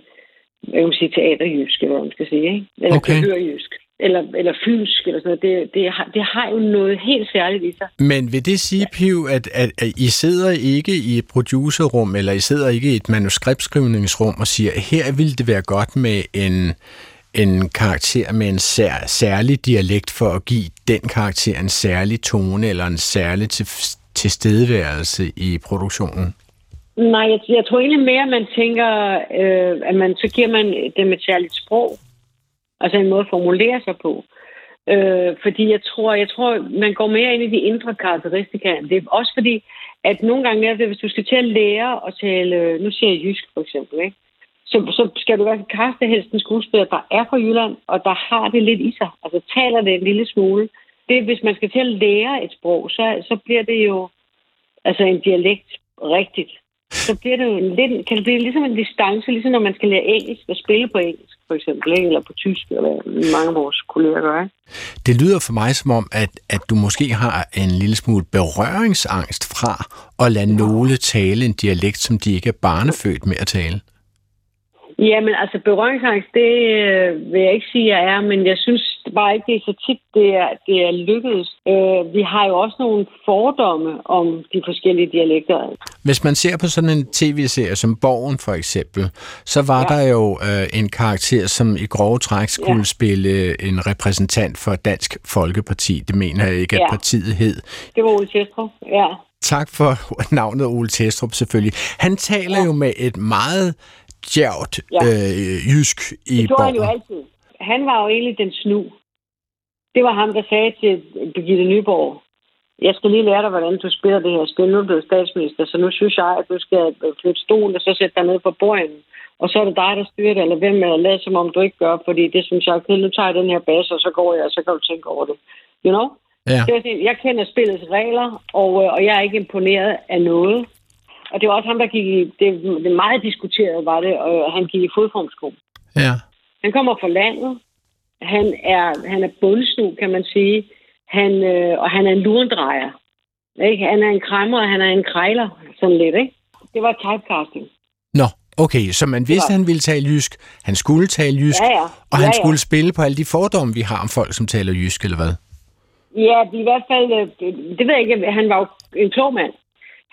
jeg kan sige teaterjysk, eller hvad man skal sige, ikke? Eller okay. jysk eller, eller fynsk, eller sådan noget, det, det, har, det har jo noget helt særligt i sig. Men vil det sige, Piv, at, at, at I sidder ikke i et producerrum, eller I sidder ikke i et manuskriptskrivningsrum og siger, her ville det være godt med en, en karakter med en sær, særlig dialekt for at give den karakter en særlig tone eller en særlig til, tilstedeværelse i produktionen? Nej, jeg, jeg tror egentlig mere, at man tænker, øh, at man, så giver man dem et særligt sprog. Altså en måde at formulere sig på. Øh, fordi jeg tror, jeg tror, man går mere ind i de indre karakteristika. Det er også fordi, at nogle gange er det, hvis du skal til at lære at tale, nu siger jeg jysk for eksempel, ikke? Så, så skal du være kaste helst en skuespiller, der er fra Jylland, og der har det lidt i sig. Altså taler det en lille smule. Det, hvis man skal til at lære et sprog, så, så bliver det jo altså en dialekt rigtigt. Så bliver det jo en lidt, kan det blive ligesom en distance, ligesom når man skal lære engelsk og spille på engelsk for eksempel, ikke? eller på tysk, eller hvad mange af vores kolleger gør. Ikke? Det lyder for mig som om, at, at du måske har en lille smule berøringsangst fra at lade nogle tale en dialekt, som de ikke er barnefødt med at tale. Jamen, altså berøringsangst, det øh, vil jeg ikke sige, jeg er, men jeg synes bare ikke, det er så tit, det er, det er lykkedes. Øh, vi har jo også nogle fordomme om de forskellige dialekter. Hvis man ser på sådan en tv-serie som Borgen for eksempel, så var ja. der jo øh, en karakter, som i grove træk skulle ja. spille en repræsentant for Dansk Folkeparti. Det mener jeg ikke, at ja. partiet hed. Det var Ole Testrup, ja. Tak for navnet Ole Testrup selvfølgelig. Han taler ja. jo med et meget djævt ja. øh, jysk i Det gjorde han jo altid. Han var jo egentlig den snu. Det var ham, der sagde til Birgitte Nyborg, jeg skal lige lære dig, hvordan du spiller det her spil. Nu er du blevet statsminister, så nu synes jeg, at du skal flytte stolen og så sætte dig ned på borgen. Og så er det dig, der styrer det, eller hvem med at lade, som om du ikke gør, fordi det synes jeg, okay, nu tager jeg den her base, og så går jeg, og så kan du tænke over det. You know? Ja. Det jeg kender spillets regler, og, øh, og jeg er ikke imponeret af noget. Og det var også ham, der gik i, det, det meget diskuteret var det, og han gik i fodformsko. Ja. Han kommer fra landet. Han er, han er bundsnu, kan man sige. Han, øh, og han er en lurendrejer. Ikke? Han er en krammer, og han er en krejler, sådan lidt, ikke? Det var typecasting. Nå, okay, så man vidste, at han ville tale jysk, han skulle tale jysk, Ja, ja. og han Ja, ja. skulle spille på alle de fordomme, vi har om folk, som taler jysk, eller hvad? Ja, i hvert fald, øh, det ved jeg ikke, han var jo en klog mand.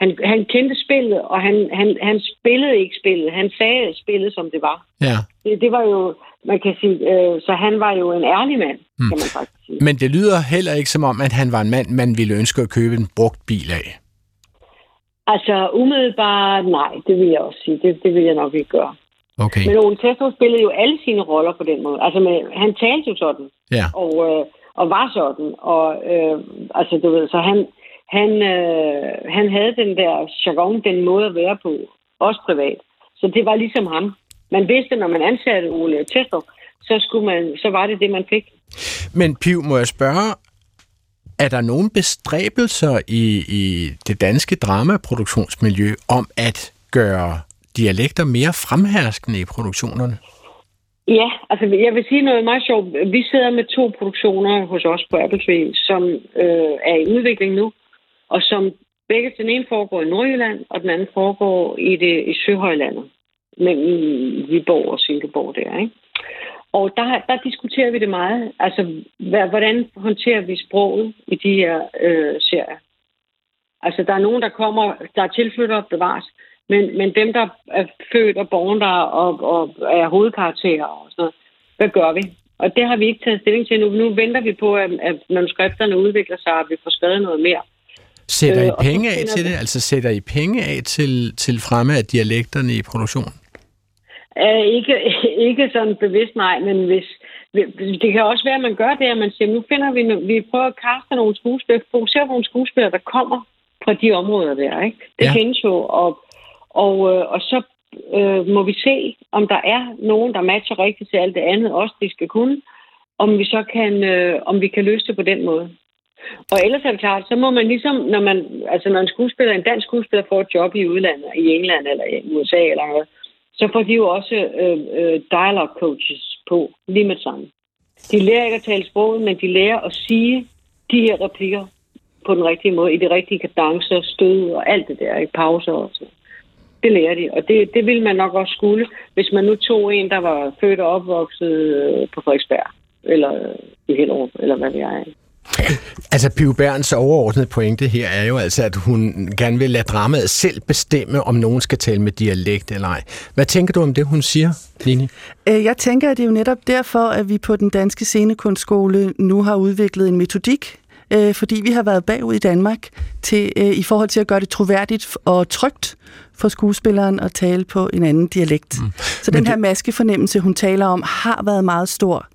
Han, han kendte spillet, og han, han, han spillede ikke spillet. Han sagde spillet, som det var. Ja. Det, det var jo, man kan sige, øh, så han var jo en ærlig mand, Hmm. kan man faktisk sige. Men det lyder heller ikke som om, at han var en mand, man ville ønske at købe en brugt bil af. Altså, umiddelbart, nej, det vil jeg også sige. Det, det vil jeg nok ikke gøre. Okay. Men Ole Testrup spillede jo alle sine roller på den måde. Altså, med, han talte jo sådan, Ja. og, øh, og var sådan. Og, øh, altså, du ved, så han, han, øh, han havde den der jargon, den måde at være på, også privat. Så det var ligesom ham. Man vidste, når man ansatte Ole Testrup, så, skulle man, så var det det, man fik. Men Piv, må jeg spørge, er der nogen bestræbelser i, i det danske dramaproduktionsmiljø om at gøre dialekter mere fremherskende i produktionerne? Ja, altså jeg vil sige noget meget sjovt. Vi sidder med to produktioner hos os på Apple Tree, som øh, er i udvikling nu, og som begge den ene foregår i Nordjylland, og den anden foregår i det i Søhøjlandet, mellem Viborg og Silkeborg der, ikke? Og der, der diskuterer vi det meget. Altså, hvordan håndterer vi sproget i de her øh, serier? Altså, der er nogen, der kommer, der er tilflyttere bevares, men, men dem, der er født og borgen der og, og er hovedkarakterer og sådan noget, hvad gør vi? Og det har vi ikke taget stilling til nu. Nu venter vi på, at, at manuskripterne udvikler sig, og vi får skrevet noget mere. Sætter Øh, I penge af til det? Altså sætter I penge af til, til fremme af dialekterne i produktionen? Uh, ikke, ikke sådan bevidst nej, men hvis, det kan også være, at man gør det, at man siger, nu finder vi, vi prøver at kaste nogle skuespillere, fokusere på nogle skuespillere, der kommer fra de områder der, ikke? Det Ja. ja. findes jo, og, og, øh, og så øh, må vi se, om der er nogen, der matcher rigtigt til alt det andet, også de skal kunne, om vi så kan, øh, om vi kan løse det på den måde. Og ellers er det klart, så må man ligesom, når man, altså når en skuespiller, en dansk skuespiller får et job i udlandet, i England eller i USA eller noget, så får de jo også øh, øh, dialogue coaches på lige med sammen. De lærer ikke at tale sproget, men de lærer at sige de her replikker på den rigtige måde, i de rigtige kadencer, stød og alt det der, i pauser og sådan. Det lærer de, og det, det ville man nok også skulle, hvis man nu tog en, der var født og opvokset øh, på Frederiksberg, eller øh, i Hellerup, eller hvad det er. Altså, Piv Bærens overordnede pointe her er jo altså, at hun gerne vil lade dramaet selv bestemme, om nogen skal tale med dialekt eller ej. Hvad tænker du om det, hun siger, Line? Øh, Jeg tænker, at det er jo netop derfor, at vi på den danske scenekunstskole nu har udviklet en metodik, øh, fordi vi har været bagud i Danmark til, øh, i forhold til at gøre det troværdigt og trygt for skuespilleren at tale på en anden dialekt. Mm. Så den her maskefornemmelse, hun taler om, har været meget stor.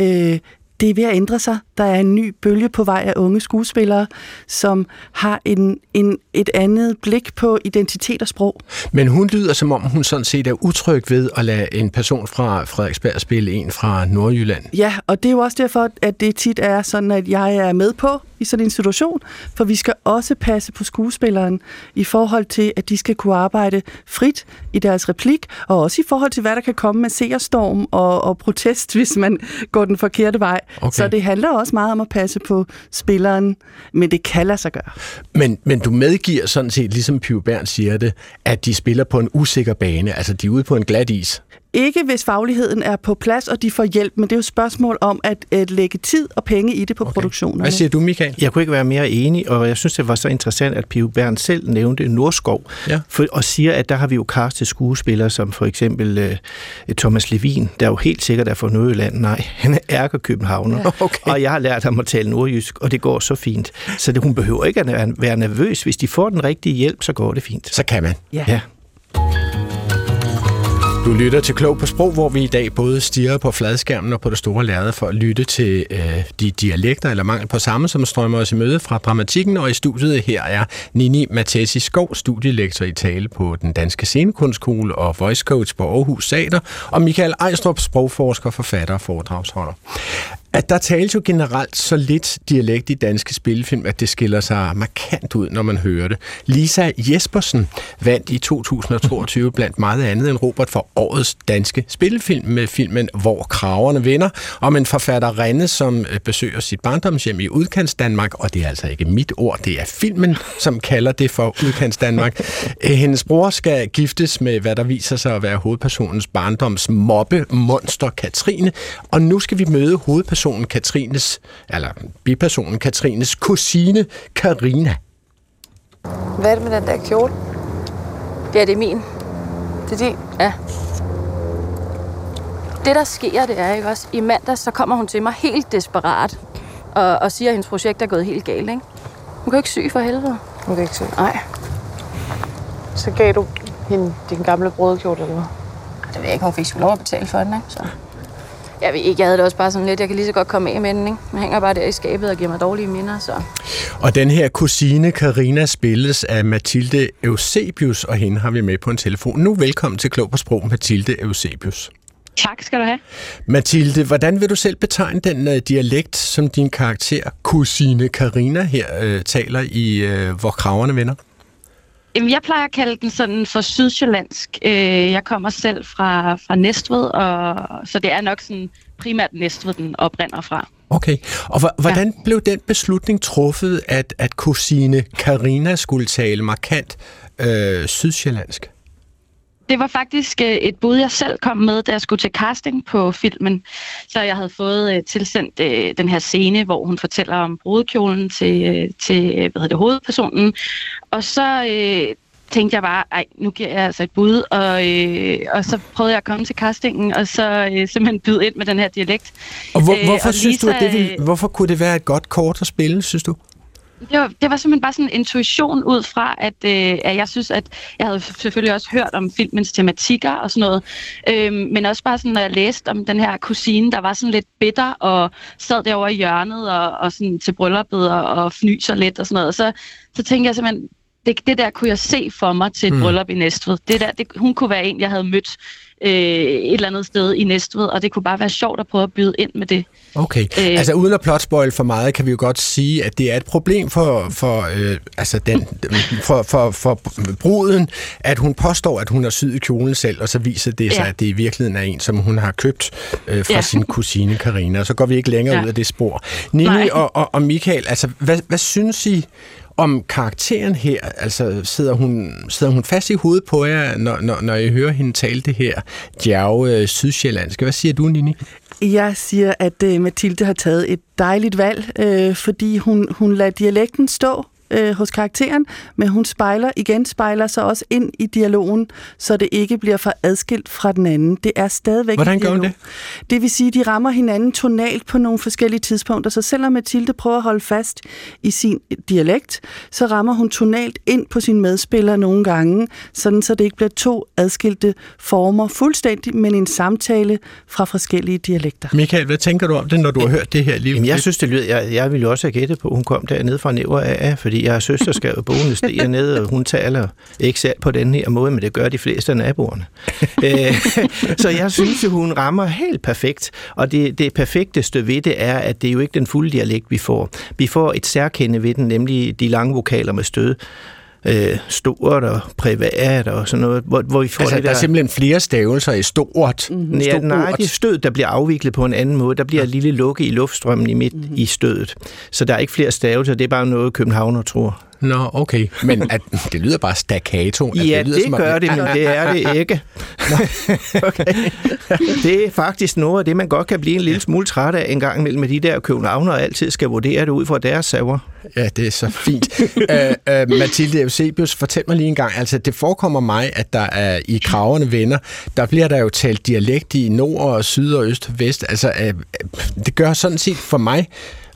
Øh, det er ved at ændre sig. Der er en ny bølge på vej af unge skuespillere, som har en, en, et andet blik på identitet og sprog. Men hun lyder, som om hun sådan set er utryg ved at lade en person fra Frederiksberg spille en fra Nordjylland. Ja, og det er jo også derfor, at det tit er sådan, at jeg er med på i sådan en situation, for vi skal også passe på skuespilleren i forhold til, at de skal kunne arbejde frit i deres replik, og også i forhold til, hvad der kan komme med seerstorm og, og protest, hvis man går den forkerte vej. Okay. Så det handler også meget om at passe på spilleren, men det kan lade sig gøre. Men, men du medgiver sådan set, ligesom Piv Bern siger det, at de spiller på en usikker bane, altså de er ude på en glat is. Ikke hvis fagligheden er på plads, og de får hjælp, men det er jo et spørgsmål om at, at lægge tid og penge i det på okay. produktionerne. Hvad siger du, Michael? Jeg kunne ikke være mere enig, og jeg synes, det var så interessant, at Piv Bern selv nævnte Nordskov, ja. for, og siger, at der har vi jo castet skuespillere, som for eksempel uh, Thomas Levin, der jo helt sikkert er fra Nordjylland. Nej, han er ærker københavner, ja. okay. og jeg har lært ham at tale nordjysk, og det går så fint. Så det, hun behøver ikke at være nervøs. Hvis de får den rigtige hjælp, så går det fint. Så kan man. Ja. ja. Du lytter til Klog på Sprog, hvor vi i dag både stiger på fladskærmen og på det store lærred for at lytte til øh, de dialekter eller mangel på samme, som strømmer os i møde fra dramatikken. Og i studiet her er Nini Mathesi Skov, studielektor i tale på den Danske Scenekunstskole og voice coach på Aarhus Sater, og Michael Ejstrup, sprogforsker, forfatter og foredragsholder at der tales jo generelt så lidt dialekt i danske spillefilm, at det skiller sig markant ud, når man hører det. Lisa Jespersen vandt i 2022 blandt meget andet end Robert for årets danske spillefilm med filmen Hvor kraverne vinder, om en forfatter Renne, som øh, besøger sit barndomshjem i udkants Danmark, og det er altså ikke mit ord, det er filmen, som kalder det for udkants Danmark. Øh, hendes bror skal giftes med, hvad der viser sig at være hovedpersonens barndoms mobbe, monster Katrine, og nu skal vi møde hovedpersonen hovedpersonen Katrines, eller bipersonen Katrines kusine Karina. Hvad er det med den der kjole? Ja, det er min. Det er din? Ja. Det, der sker, det er ikke også, i mandag, så kommer hun til mig helt desperat og, og siger, at hendes projekt er gået helt galt, ikke? Hun kan ikke sy for helvede. Hun kan ikke sy? Nej. Så gav du hende din gamle brødkjole, eller hvad? Det ved jeg ikke, hun fik lov at betale for den, ikke? Så. Jeg ved ikke, jeg havde det også bare sådan lidt, jeg kan lige så godt komme af med den, ikke? Man hænger bare der i skabet og giver mig dårlige minder, så... Og den her kusine Karina spilles af Mathilde Eusebius, og hende har vi med på en telefon. Nu velkommen til Klog på Sprog, Mathilde Eusebius. Tak skal du have. Mathilde, hvordan vil du selv betegne den uh, dialekt, som din karakter, kusine Karina her uh, taler i uh, Hvor kraverne vender? Jeg plejer at kalde den sådan for sydsjællandsk. Jeg kommer selv fra, fra Næstved, og, så det er nok sådan primært Næstved, den oprinder fra. Okay, og hvordan ja. blev den beslutning truffet, at, at kusine Karina skulle tale markant øh, sydsjællandsk? Det var faktisk et bud, jeg selv kom med, da jeg skulle til casting på filmen. Så jeg havde fået tilsendt øh, den her scene, hvor hun fortæller om brudekjolen til, øh, til hvad hedder det, hovedpersonen. Og så øh, tænkte jeg bare, ej, nu giver jeg altså et bud. Og, øh, og så prøvede jeg at komme til castingen, og så øh, simpelthen byde ind med den her dialekt. Og hvor, hvorfor, og synes Lisa, du, at det vil, hvorfor kunne det være et godt kort at spille, synes du? Det var, det var simpelthen bare sådan en intuition ud fra, at, øh, at jeg synes, at jeg havde selvfølgelig også hørt om filmens tematikker og sådan noget, øh, men også bare sådan, når jeg læste om den her kusine, der var sådan lidt bitter og sad derovre i hjørnet og, og sådan til brylluppet og, og fnyser lidt og sådan noget, og så, så tænkte jeg simpelthen, det, det der kunne jeg se for mig til et mm. bryllup i Næstved. Det der, det, hun kunne være en, jeg havde mødt øh, et eller andet sted i Næstved, og det kunne bare være sjovt at prøve at byde ind med det. Okay, øh, altså uden at plotspoil for meget, kan vi jo godt sige, at det er et problem for, for, øh, altså den, for, for, for bruden, at hun påstår, at hun har syet kjolen selv, og så viser det sig, ja. at det i virkeligheden er en, som hun har købt øh, fra ja. sin kusine Karina. Og så går vi ikke længere ja. ud af det spor. Nini og, og, og Michael, altså hvad, hvad synes I om karakteren her, altså sidder hun, sidder hun fast i hovedet på jer, når, når, når I hører hende tale det her djerve øh, sydsjællandske? Hvad siger du, Nini? Jeg siger, at øh, Mathilde har taget et dejligt valg, øh, fordi hun, hun lader dialekten stå øh, hos karakteren, men hun spejler igen spejler sig også ind i dialogen, så det ikke bliver for adskilt fra den anden. Det er stadigvæk Hvordan gør hun det? Det vil sige, at de rammer hinanden tonalt på nogle forskellige tidspunkter, så selvom Mathilde prøver at holde fast i sin dialekt, så rammer hun tonalt ind på sin medspiller nogle gange, sådan så det ikke bliver to adskilte former fuldstændig, men en samtale fra forskellige dialekter. Michael, hvad tænker du om det, når du har hørt det her liv? Jamen, jeg synes, det lyder, jeg, jeg ville også have gættet på, at hun kom dernede fra Næver af, fordi fordi jeg har søster skal jo boende dernede, og hun taler ikke selv på den her måde, men det gør de fleste af naboerne. Øh, så jeg synes, at hun rammer helt perfekt, og det, det perfekteste ved det er, at det er jo ikke den fulde dialekt, vi får. Vi får et særkende ved den, nemlig de lange vokaler med stød øh, stort og privat og sådan noget, hvor, hvor vi får altså, det der der... er simpelthen flere stavelser i stort. Mm-hmm. Ja, nej, det er stød, der bliver afviklet på en anden måde. Der bliver et lille lukke i luftstrømmen i midt mm-hmm. i stødet. Så der er ikke flere stavelser, det er bare noget, københavner tror. Nå, okay. Men at, det lyder bare staccato. Ja, det, lyder, det som om- gør det, men det er det ikke. okay. Det er faktisk noget af det, man godt kan blive en lille smule træt af en gang imellem med de der københavner, og altid skal vurdere det ud fra deres saver. Ja, det er så fint. uh, uh, Mathilde Eusebius, fortæl mig lige en gang. Altså, det forekommer mig, at der er i Kraverne Venner, der bliver der jo talt dialekt i nord og syd og øst og vest. Altså, uh, det gør sådan set for mig,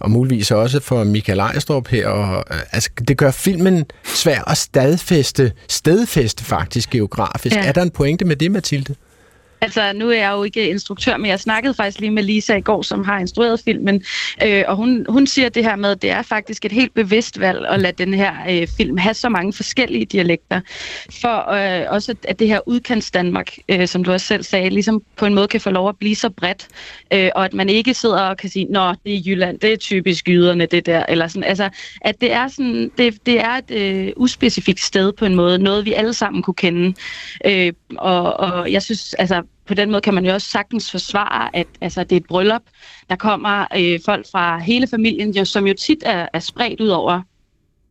og muligvis også for Michael Ejstrup her, og, uh, altså, det gør filmen svær at stadfæste, stedfæste faktisk geografisk. Ja. Er der en pointe med det, Mathilde? Altså, nu er jeg jo ikke instruktør, men jeg snakkede faktisk lige med Lisa i går, som har instrueret filmen, øh, og hun, hun siger det her med, at det er faktisk et helt bevidst valg at lade den her øh, film have så mange forskellige dialekter, for øh, også at det her udkants Danmark, øh, som du også selv sagde, ligesom på en måde kan få lov at blive så bredt, øh, og at man ikke sidder og kan sige, nå, det er Jylland, det er typisk jyderne, det der, eller sådan, altså, at det er sådan, det, det er et øh, uspecifikt sted på en måde, noget vi alle sammen kunne kende, øh, og, og jeg synes, altså, på den måde kan man jo også sagtens forsvare, at altså, det er et bryllup. Der kommer øh, folk fra hele familien, jo, som jo tit er, er spredt ud over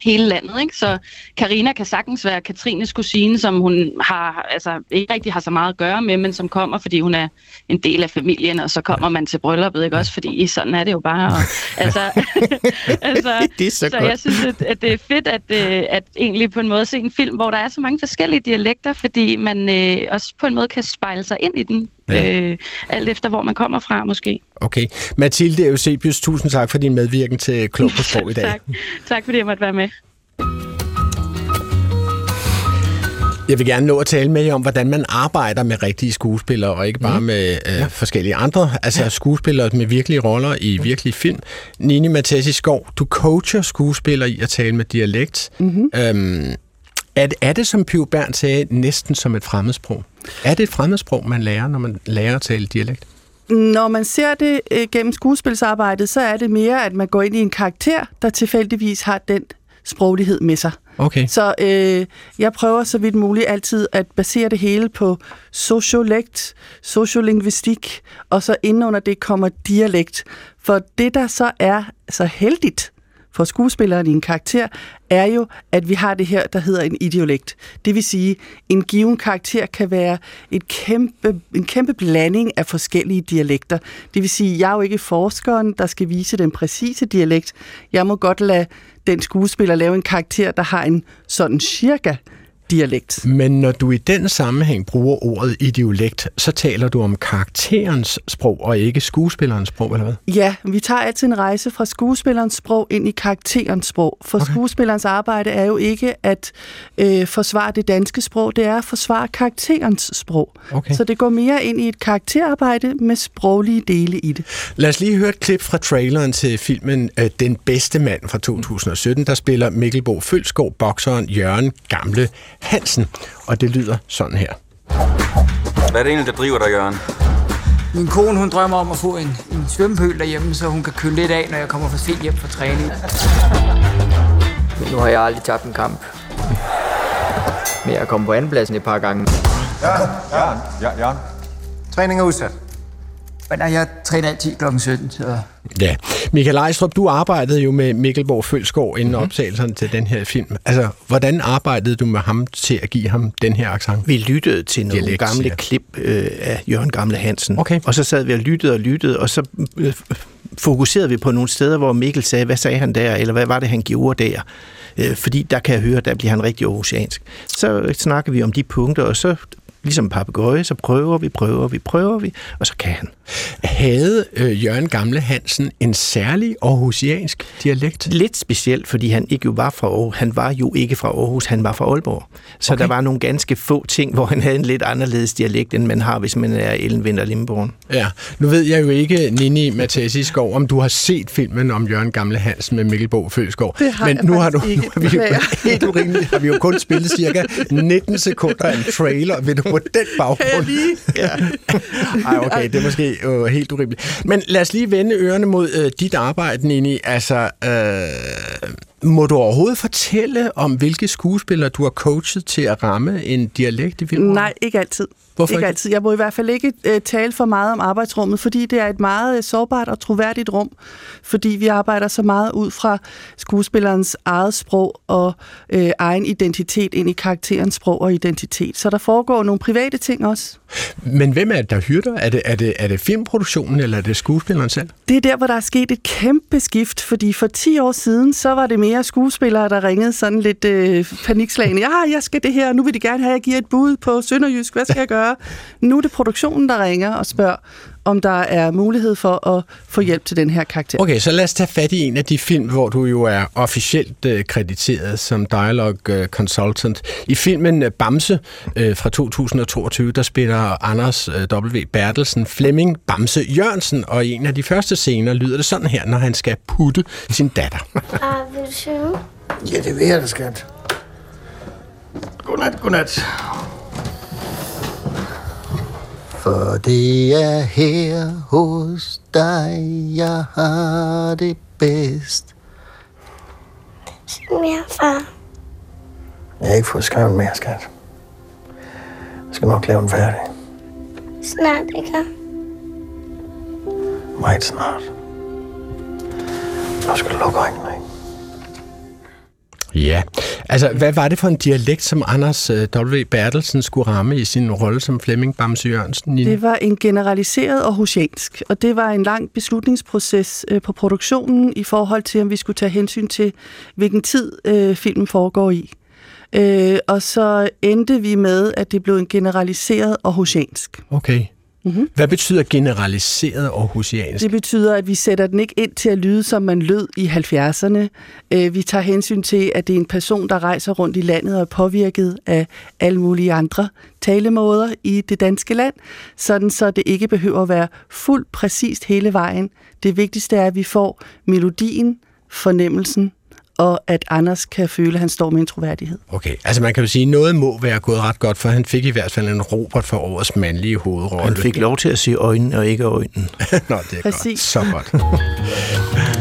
hele landet. Ikke? Så Karina kan sagtens være Katrines kusine, som hun har, altså, ikke rigtig har så meget at gøre med, men som kommer, fordi hun er en del af familien, og så kommer man til brylluppet, ikke også? Fordi sådan er det jo bare. Og, altså, altså, Det er så så godt. jeg synes, at, at det er fedt, at, øh, at egentlig på en måde se en film, hvor der er så mange forskellige dialekter, fordi man øh, også på en måde kan spejle sig ind i den, Ja. øh, alt efter hvor man kommer fra måske. Okay. Mathilde Eusebius, tusind tak for din medvirken til Klog på Sprog i dag. tak. tak fordi jeg måtte være med. Jeg vil gerne nå at tale med jer om, hvordan man arbejder med rigtige skuespillere, og ikke bare Mm. med øh, ja. forskellige andre. Altså skuespillere med virkelige roller i virkelige film. Nini Mathesi Skov, du coacher skuespillere i at tale med dialekt. Mhm. Øhm, er, det- er det, som Pio Bern sagde, næsten som et fremmedsprog? Er det et fremmedsprog, man lærer, når man lærer at tale dialekt? Når man ser det øh, gennem skuespilsarbejdet, så er det mere, at man går ind i en karakter, der tilfældigvis har den sproglighed med sig. Okay. Så øh, jeg prøver så vidt muligt altid at basere det hele på sociolekt, sociolingvistik, og så indenunder det kommer dialekt. For det, der så er så heldigt for skuespilleren i en karakter, er jo, at vi har det her, der hedder en idiolekt. Det vil sige, en given karakter kan være et kæmpe, en kæmpe blanding af forskellige dialekter. Det vil sige, jeg er jo ikke forskeren, der skal vise den præcise dialekt. Jeg må godt lade den skuespiller lave en karakter, der har en sådan cirka dialekt. Men når du i den sammenhæng bruger ordet idiolekt, så taler du om karakterens sprog, og ikke skuespillerens sprog, eller hvad? Ja, vi tager altid en rejse fra skuespillerens sprog ind i karakterens sprog. For okay. skuespillerens arbejde er jo ikke at øh, forsvare det danske sprog, det er at forsvare karakterens sprog. Okay. Så det går mere ind i et karakterarbejde med sproglige dele i det. Lad os lige høre et klip fra traileren til filmen øh, Den bedste mand fra 2017. Der spiller Mikkel Bo Følskov bokseren Jørgen Gamle Hansen. Og det lyder sådan her. Hvad er det egentlig, der driver dig, Jørgen? Min kone, hun drømmer om at få en, en svømmepøl derhjemme, så hun kan køle lidt af, når jeg kommer for sent hjem fra træning. Men nu har jeg aldrig tabt en kamp. Men jeg er kommet på andenpladsen et par gange. Jørgen, Jørgen, Jørgen, Jørgen. Træning er udsat. Men nej, jeg træner altid kl. 17, så... Ja. Michael Ejstrup, du arbejdede jo med Mikkel Borg Følskov inden mm-hmm. optagelserne til den her film. Altså, hvordan arbejdede du med ham til at give ham den her accent? Vi lyttede til nogle Dialekt, gamle siger. klip øh, af Jørgen Gamle Hansen. Okay. Og så sad vi og lyttede og lyttede, og så øh, fokuserede vi på nogle steder, hvor Mikkel sagde, hvad sagde han der, eller hvad var det, han gjorde der? Øh, fordi der kan jeg høre, der bliver han rigtig oceansk. Så snakker vi om de punkter, og så ligesom papegøje, så prøver vi, prøver vi, prøver vi, og så kan han. Havde øh, Jørgen Gamle Hansen en særlig aarhusiansk dialekt? Lidt specielt, fordi han ikke jo var fra Aarhus. Han var jo ikke fra Aarhus, han var fra Aalborg. Så okay. der var nogle ganske få ting, hvor han havde en lidt anderledes dialekt, end man har, hvis man er Ellen Winter Limborg. Ja, nu ved jeg jo ikke, Nini Mathesi Skov, om du har set filmen om Jørgen Gamle Hansen med Mikkel Bo Følskov. Det har Men jeg nu har, du, nu har vi jo ikke. helt urimeligt, har vi jo kun spillet cirka 19 sekunder af en trailer. Vil du på den baggrund? Ja. Ej, okay, det er måske jo helt urimeligt. Men lad os lige vende ørerne mod øh, dit arbejde, Nini. Altså, øh, må du overhovedet fortælle om, hvilke skuespillere du har coachet til at ramme en dialekt i filmen? Nej, ikke altid. Hvorfor ikke ikke? altid. Jeg må i hvert fald ikke øh, tale for meget om arbejdsrummet, fordi det er et meget øh, sårbart og troværdigt rum, fordi vi arbejder så meget ud fra skuespillerens eget sprog og øh, egen identitet ind i karakterens sprog og identitet. Så der foregår nogle private ting også. Men hvem er det, der hyrder? Er det, er, det, er det filmproduktionen, eller er det skuespilleren selv? Det er der, hvor der er sket et kæmpe skift, fordi for 10 år siden, så var det mere skuespillere, der ringede sådan lidt øh, panikslagende. Ja, jeg skal det her, nu vil de gerne have, at jeg giver et bud på Sønderjysk. Hvad skal jeg gøre? Nu er det produktionen, der ringer og spørger, om der er mulighed for at få hjælp til den her karakter. Okay, så lad os tage fat i en af de film, hvor du jo er officielt øh, krediteret som dialogue øh, consultant. I filmen øh, Bamse øh, fra 2022, der spiller Anders øh, W. Bertelsen Flemming Bamse Jørgensen, og i en af de første scener lyder det sådan her, når han skal putte sin datter. Far, vil du synge? Ja, det vil jeg da, skat. Godnat, godnat. For det er her hos dig, jeg har det bedst. Syng mere, far. Jeg har ikke fået skrevet mere, skat. Jeg skal nok lave den færdig. Snart, ikke? Meget snart. Nu skal du lukke øjnene, ikke? Ja, altså hvad var det for en dialekt, som Anders øh, W. Bertelsen skulle ramme i sin rolle som Flemming Bamse Jørgensen? Det var en generaliseret aarhusiansk, og det var en lang beslutningsproces øh, på produktionen i forhold til, om vi skulle tage hensyn til, hvilken tid øh, filmen foregår i. Øh, og så endte vi med, at det blev en generaliseret aarhusiansk. Okay. Mm-hmm. Hvad betyder generaliseret aarhusiansk? Det betyder, at vi sætter den ikke ind til at lyde, som man lød i 70'erne. Øh, vi tager hensyn til, at det er en person, der rejser rundt i landet og er påvirket af alle mulige andre talemåder i det danske land, sådan så det ikke behøver at være fuldt præcist hele vejen. Det vigtigste er, at vi får melodien, fornemmelsen, og at Anders kan føle, at han står med en troværdighed. Okay, altså man kan jo sige, at noget må være gået ret godt, for han fik i hvert fald en Robert for årets mandlige hovedrolle. Han fik lov til at sige øjnene og ikke øjnene. Nå, det er Præcis. godt. Så godt.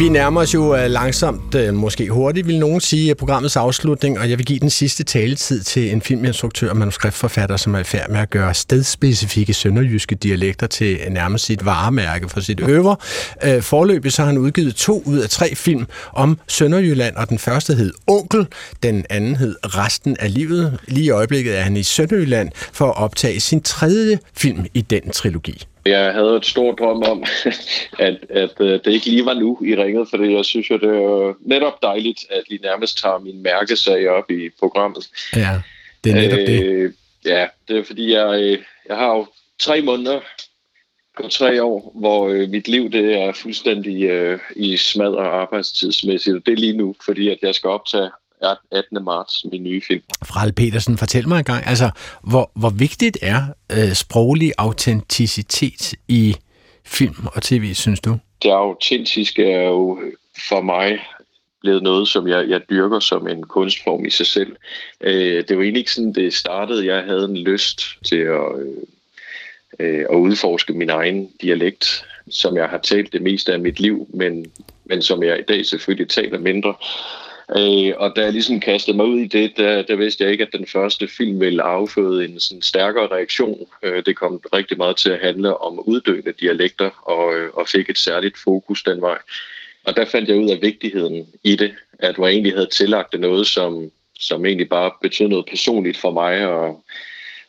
Vi nærmer os jo øh, langsomt, øh, måske hurtigt, vil nogen sige, øh, programmets afslutning, og jeg vil give den sidste taletid til en filminstruktør og manuskriptforfatter, som er i færd med at gøre stedspecifikke sønderjyske dialekter til nærmest sit varemærke for sit øver. Forløbig så har han udgivet to ud af tre film om Sønderjylland, og den første hed Onkel, den anden hed Resten af livet. Lige i øjeblikket er han i Sønderjylland for at optage sin tredje film i den trilogi. Jeg havde et stort drøm om, at, at øh, det ikke lige var nu i ringet, fordi jeg synes jo, det er netop dejligt, at I nærmest tager min mærkesag op i programmet. Ja, det er netop øh, det. Ja, det er fordi, jeg, øh, jeg har jo tre måneder på tre år, hvor øh, mit liv det er fuldstændig øh, i smad og arbejdstidsmæssigt. Og det er lige nu, fordi at jeg skal optage 18. marts min nye film. Fral Petersen, fortæl mig engang, altså, hvor, hvor vigtigt er øh, sproglig autenticitet i film og tv, synes du? Det autentiske er jo for mig blevet noget, som jeg, jeg dyrker som en kunstform i sig selv. Øh, det var egentlig ikke sådan, det startede. Jeg havde en lyst til at, øh, at udforske min egen dialekt, som jeg har talt det meste af mit liv, men, men som jeg i dag selvfølgelig taler mindre. Øh, og da jeg ligesom kastede mig ud i det, der, der vidste jeg ikke, at den første film ville afføde en sådan stærkere reaktion. Øh, det kom rigtig meget til at handle om uddøende dialekter, og, øh, og fik et særligt fokus den vej. Og der fandt jeg ud af vigtigheden i det, at jeg egentlig havde tillagt det noget, som, som egentlig bare betød noget personligt for mig, og,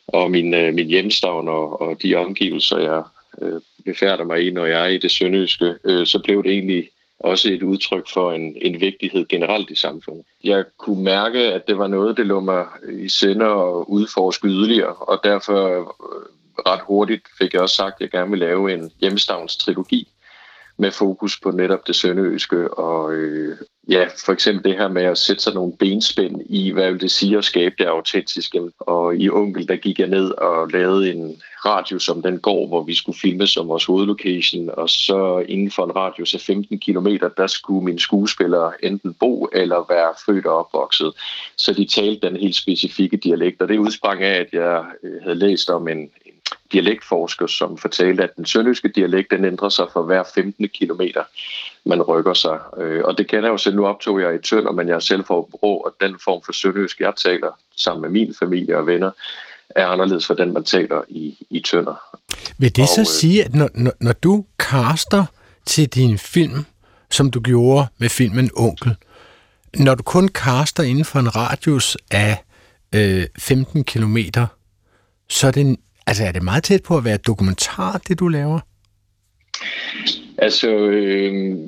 og min, øh, min hjemstavn og, og de omgivelser, jeg øh, befærder mig i, når jeg er i det sønderjyske, øh, så blev det egentlig også et udtryk for en, en vigtighed generelt i samfundet. Jeg kunne mærke, at det var noget, det lå mig i sinde og udforske yderligere, og derfor øh, ret hurtigt fik jeg også sagt, at jeg gerne vil lave en hjemstavns trilogi med fokus på netop det sønderøske og øh, ja, for eksempel det her med at sætte sig nogle benspænd i, hvad vil det sige at skabe det autentiske. Og i Onkel, der gik jeg ned og lavede en radio, som den går, hvor vi skulle filme som vores hovedlocation, og så inden for en radius af 15 km, der skulle mine skuespillere enten bo eller være født og opvokset. Så de talte den helt specifikke dialekt, og det udsprang af, at jeg øh, havde læst om en, dialektforsker, som fortalte, at den sønderjyske dialekt den ændrer sig for hver 15 kilometer, man rykker sig. Øh, og det kender jeg jo selv. Nu optog jeg i Tønder, men jeg er selv for Bro, og den form for sønderjysk, jeg taler sammen med min familie og venner, er anderledes for den, man taler i, i Tønder. Vil det og, så øh, sige, at når, når, når du caster til din film, som du gjorde med filmen Onkel, når du kun caster inden for en radius af øh, 15 kilometer, så er det Altså, er det meget tæt på at være dokumentar, det du laver? Altså, øh,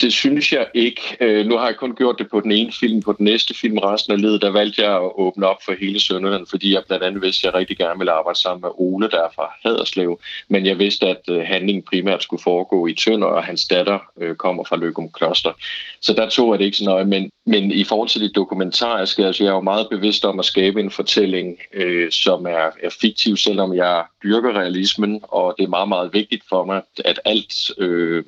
det synes jeg ikke. Øh, nu har jeg kun gjort det på den ene film. På den næste film, resten af livet, der valgte jeg at åbne op for hele Sønderland, fordi jeg blandt andet vidste, at jeg rigtig gerne ville arbejde sammen med Ole, der er fra Haderslev. Men jeg vidste, at øh, handlingen primært skulle foregå i Tønder, og hans datter øh, kommer fra Løgum Kloster. Så der tog jeg det ikke så nøje. Men, men i forhold til det dokumentariske, altså jeg er jo meget bevidst om at skabe en fortælling, øh, som er, er fiktiv, selvom jeg dyrker realismen, og det er meget, meget vigtigt for mig, at alt... Øh,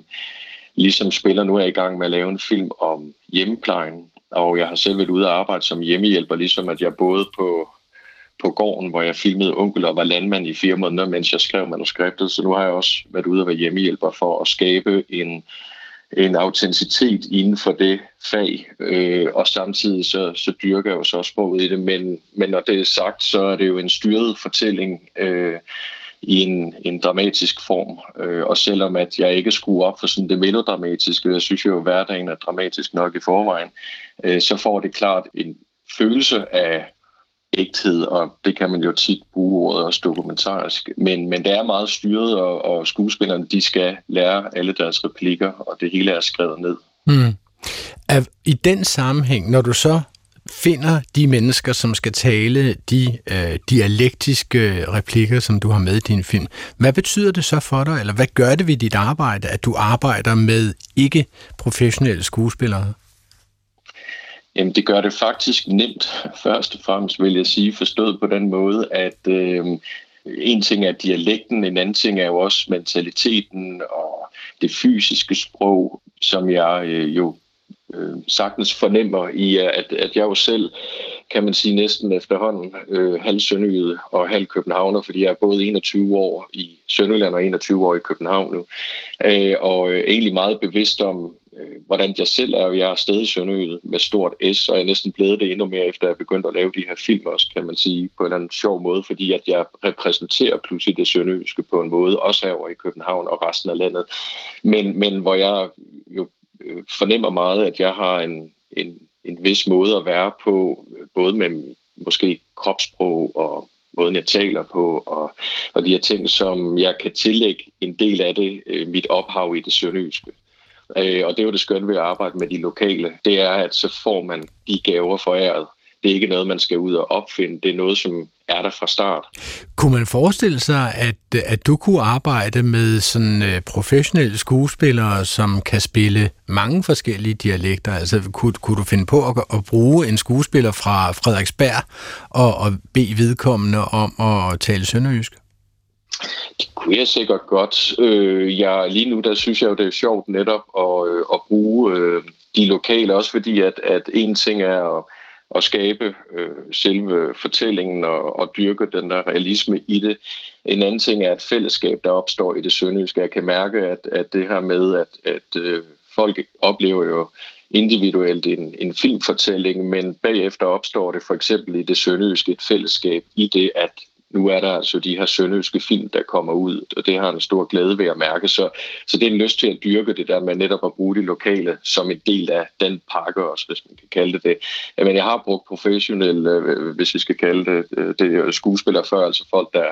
ligesom spiller nu er i gang med at lave en film om hjemmeplejen, og jeg har selv været ude og arbejde som hjemmehjælper, ligesom at jeg både på, på gården, hvor jeg filmede onkel og var landmand i fire måneder, mens jeg skrev manuskriptet, så nu har jeg også været ude og være hjemmehjælper for at skabe en, en autenticitet inden for det fag, øh, og samtidig så, så dyrker jeg jo så sproget i det, men, men når det er sagt, så er det jo en styret fortælling, øh, i en, en dramatisk form. Øh, og selvom at jeg ikke skruer op for sådan det melodramatiske, jeg synes jo, at hverdagen er dramatisk nok i forvejen, øh, så får det klart en følelse af ægthed, og det kan man jo tit bruge ordet også dokumentarisk. Men, men det er meget styret, og, og skuespillerne de skal lære alle deres replikker, og det hele er skrevet ned. Mm. I den sammenhæng, når du så finder de mennesker, som skal tale de øh, dialektiske replikker, som du har med i din film. Hvad betyder det så for dig, eller hvad gør det ved dit arbejde, at du arbejder med ikke-professionelle skuespillere? Jamen, det gør det faktisk nemt, først og fremmest vil jeg sige, forstået på den måde, at øh, en ting er dialekten, en anden ting er jo også mentaliteten og det fysiske sprog, som jeg øh, jo øh, sagtens fornemmer i, øh, at, at jeg jo selv, kan man sige, næsten efterhånden øh, halv Sønderjyde og halv Københavner, fordi jeg er både 21 år i Sønderjylland og 21 år i København nu. Øh, og øh, egentlig meget bevidst om, øh, hvordan jeg selv er. Jeg er stadig Sønderjyde med stort S, og jeg er næsten blevet det endnu mere, efter jeg begyndte at lave de her film også, kan man sige, på en eller anden sjov måde, fordi at jeg repræsenterer pludselig det sønderjyske på en måde, også herovre i København og resten af landet. Men, men hvor jeg jo øh, fornemmer meget, at jeg har en, en, en vis måde at være på, både med måske kropssprog og måden, jeg taler på, og, og de her ting, som jeg kan tillægge en del af det, øh, mit ophav i det sønderjyske. Øh, og det er jo det skønne ved at arbejde med de lokale, det er, at så får man de gaver foræret. Det er ikke noget, man skal ud og opfinde. Det er noget, som er der fra start. Kunne man forestille sig, at, at du kunne arbejde med sådan uh, professionelle skuespillere, som kan spille mange forskellige dialekter? Altså, kunne, kunne du finde på at, at bruge en skuespiller fra Frederiksberg og, og bede vedkommende om at tale sønderjysk? Det kunne jeg sikkert godt. Øh, jeg, lige nu der synes jeg jo, det er sjovt netop at, øh, at bruge øh, de lokale, også fordi at, at en ting er at at skabe øh, selve fortællingen og, og dyrke den der realisme i det. En anden ting er et fællesskab, der opstår i det sønderjyske. Jeg kan mærke, at, at det her med, at, at øh, folk oplever jo individuelt en, en filmfortælling, men bagefter opstår det for eksempel i det sønderjyske et fællesskab i det, at nu er der altså de her sønderjyske film, der kommer ud, og det har en stor glæde ved at mærke. Så, så det er en lyst til at dyrke det der med netop at bruge det lokale som en del af den pakke også, hvis man kan kalde det det. Men jeg har brugt professionelle, øh, hvis vi skal kalde det, øh, det skuespillere før, altså folk, der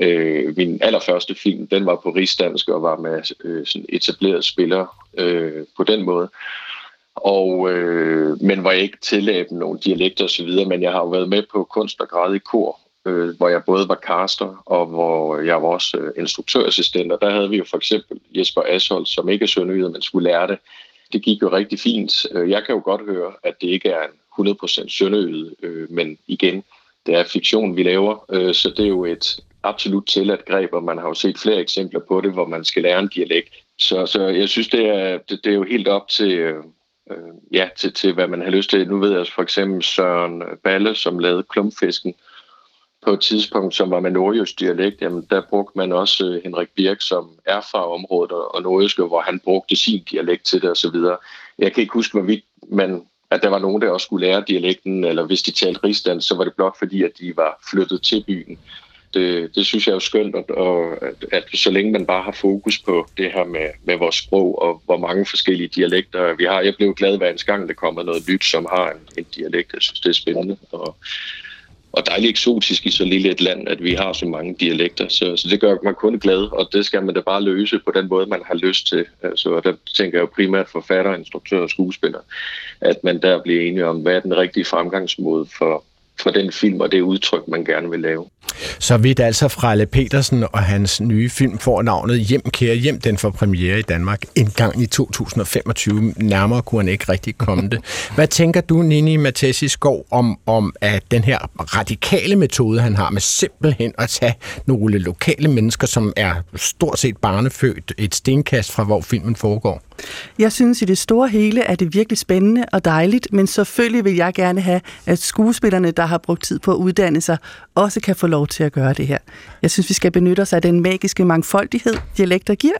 øh, min allerførste film, den var på rigsdansk og var med øh, sådan etablerede spillere øh, på den måde og, øh, men var ikke tillæben nogle dialekter osv., men jeg har jo været med på kunst og grad i kor, øh, hvor jeg både var caster og hvor jeg var også øh, instruktørassistent, og der havde vi jo for eksempel Jesper Ashold, som ikke er sønderjyde, men skulle lære det. Det gik jo rigtig fint. Øh, jeg kan jo godt høre, at det ikke er en 100% sønderjyde, øh, men igen, det er fiktion, vi laver, øh, så det er jo et absolut tilladt greb, og man har jo set flere eksempler på det, hvor man skal lære en dialekt. Så, så jeg synes, det er, det, det er jo helt op til, øh, øh ja, til, til, hvad man har lyst til. Nu ved jeg for eksempel Søren Balle, som lavede klumpfisken på et tidspunkt, som var med nordjysk dialekt, jamen der brugte man også øh, Henrik Birk, som er fra området og nordjyske, hvor han brugte sin dialekt til det osv. Jeg kan ikke huske, hvorvidt man at der var nogen, der også skulle lære dialekten, eller hvis de talte rigsdansk, så var det blot fordi, at de var flyttet til byen det, det synes jeg er jo skønt, at, at, at så længe man bare har fokus på det her med, med vores sprog, og hvor mange forskellige dialekter vi har. Jeg blev glad hver eneste gang, der kommer noget nyt, som har en, en dialekt. Jeg synes, det er spændende. Og, og dejligt eksotisk i så lille et land, at vi har så mange dialekter. Så, så det gør mig kun glad, og det skal man da bare løse på den måde, man har lyst til. Altså, der tænker jeg jo primært forfatter, instruktør og skuespiller, at man der bliver enige om, hvad er den rigtige fremgangsmåde for, for den film og det udtryk, man gerne vil lave. Så vidt altså fra Le Petersen og hans nye film får navnet Hjem, kære hjem. Den får premiere i Danmark en gang i 2025. Nærmere kunne han ikke rigtig komme det. Hvad tænker du, Nini Mathesi Skov, om, om at den her radikale metode, han har med simpelthen at tage nogle lokale mennesker, som er stort set barnefødt, et stenkast fra, hvor filmen foregår? Jeg synes i det store hele er det virkelig spændende og dejligt, men selvfølgelig vil jeg gerne have, at skuespillerne, der har brugt tid på at uddanne sig, også kan få lov til at gøre det her. Jeg synes, vi skal benytte os af den magiske mangfoldighed, dialekter giver.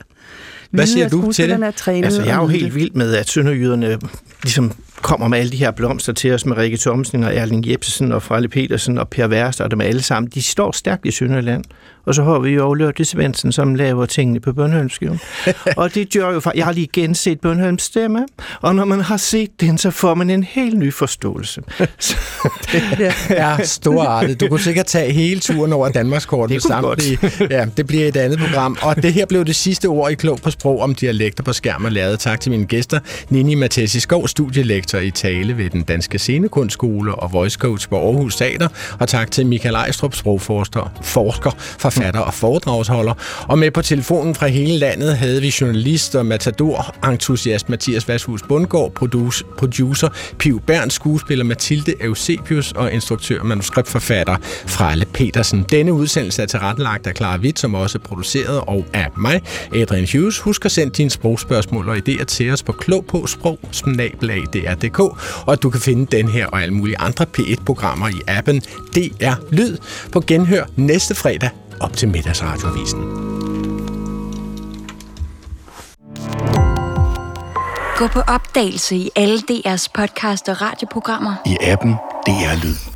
Hvad siger du til det? Er trænet altså, jeg er jo helt vild med, at sønderjyderne ligesom kommer med alle de her blomster til os med Rikke Thomsen og Erling Jebsen og Frelle Petersen og Per Værst og dem alle sammen. De står stærkt i Sønderland. Og så har vi jo Lørte Svendsen, som laver tingene på Bønholmskiven. og det gør jo, jeg har lige genset Bønholms stemme, og når man har set den, så får man en helt ny forståelse. det er storartet. Du kunne sikkert tage hele turen over Danmarkskort med samtlige. Ja, det bliver et andet program. Og det her blev det sidste ord i Klog på Sprog om dialekter på skærm og lavet. Tak til mine gæster. Nini Mathesi Skov, studielektor i tale ved den Danske Scenekunstskole og voice coach på Aarhus Teater. Og tak til Michael Ejstrup, sprogforsker forsker forfatter og foredragsholder. Og med på telefonen fra hele landet havde vi journalist og matador, entusiast Mathias Vashus Bundgaard, producer Piv Berns, skuespiller Mathilde Eusebius og instruktør og manuskriptforfatter Frelle Petersen. Denne udsendelse er tilrettelagt af Clara Witt, som også er produceret, og af mig, Adrian Hughes. Husk at sende dine sprogspørgsmål og idéer til os på klog på sprog, og du kan finde den her og alle mulige andre P1-programmer i appen DR Lyd på genhør næste fredag op til middagsradiovisen. Gå på opdagelse i alle DR's podcast og radioprogrammer. I appen DR Lyd.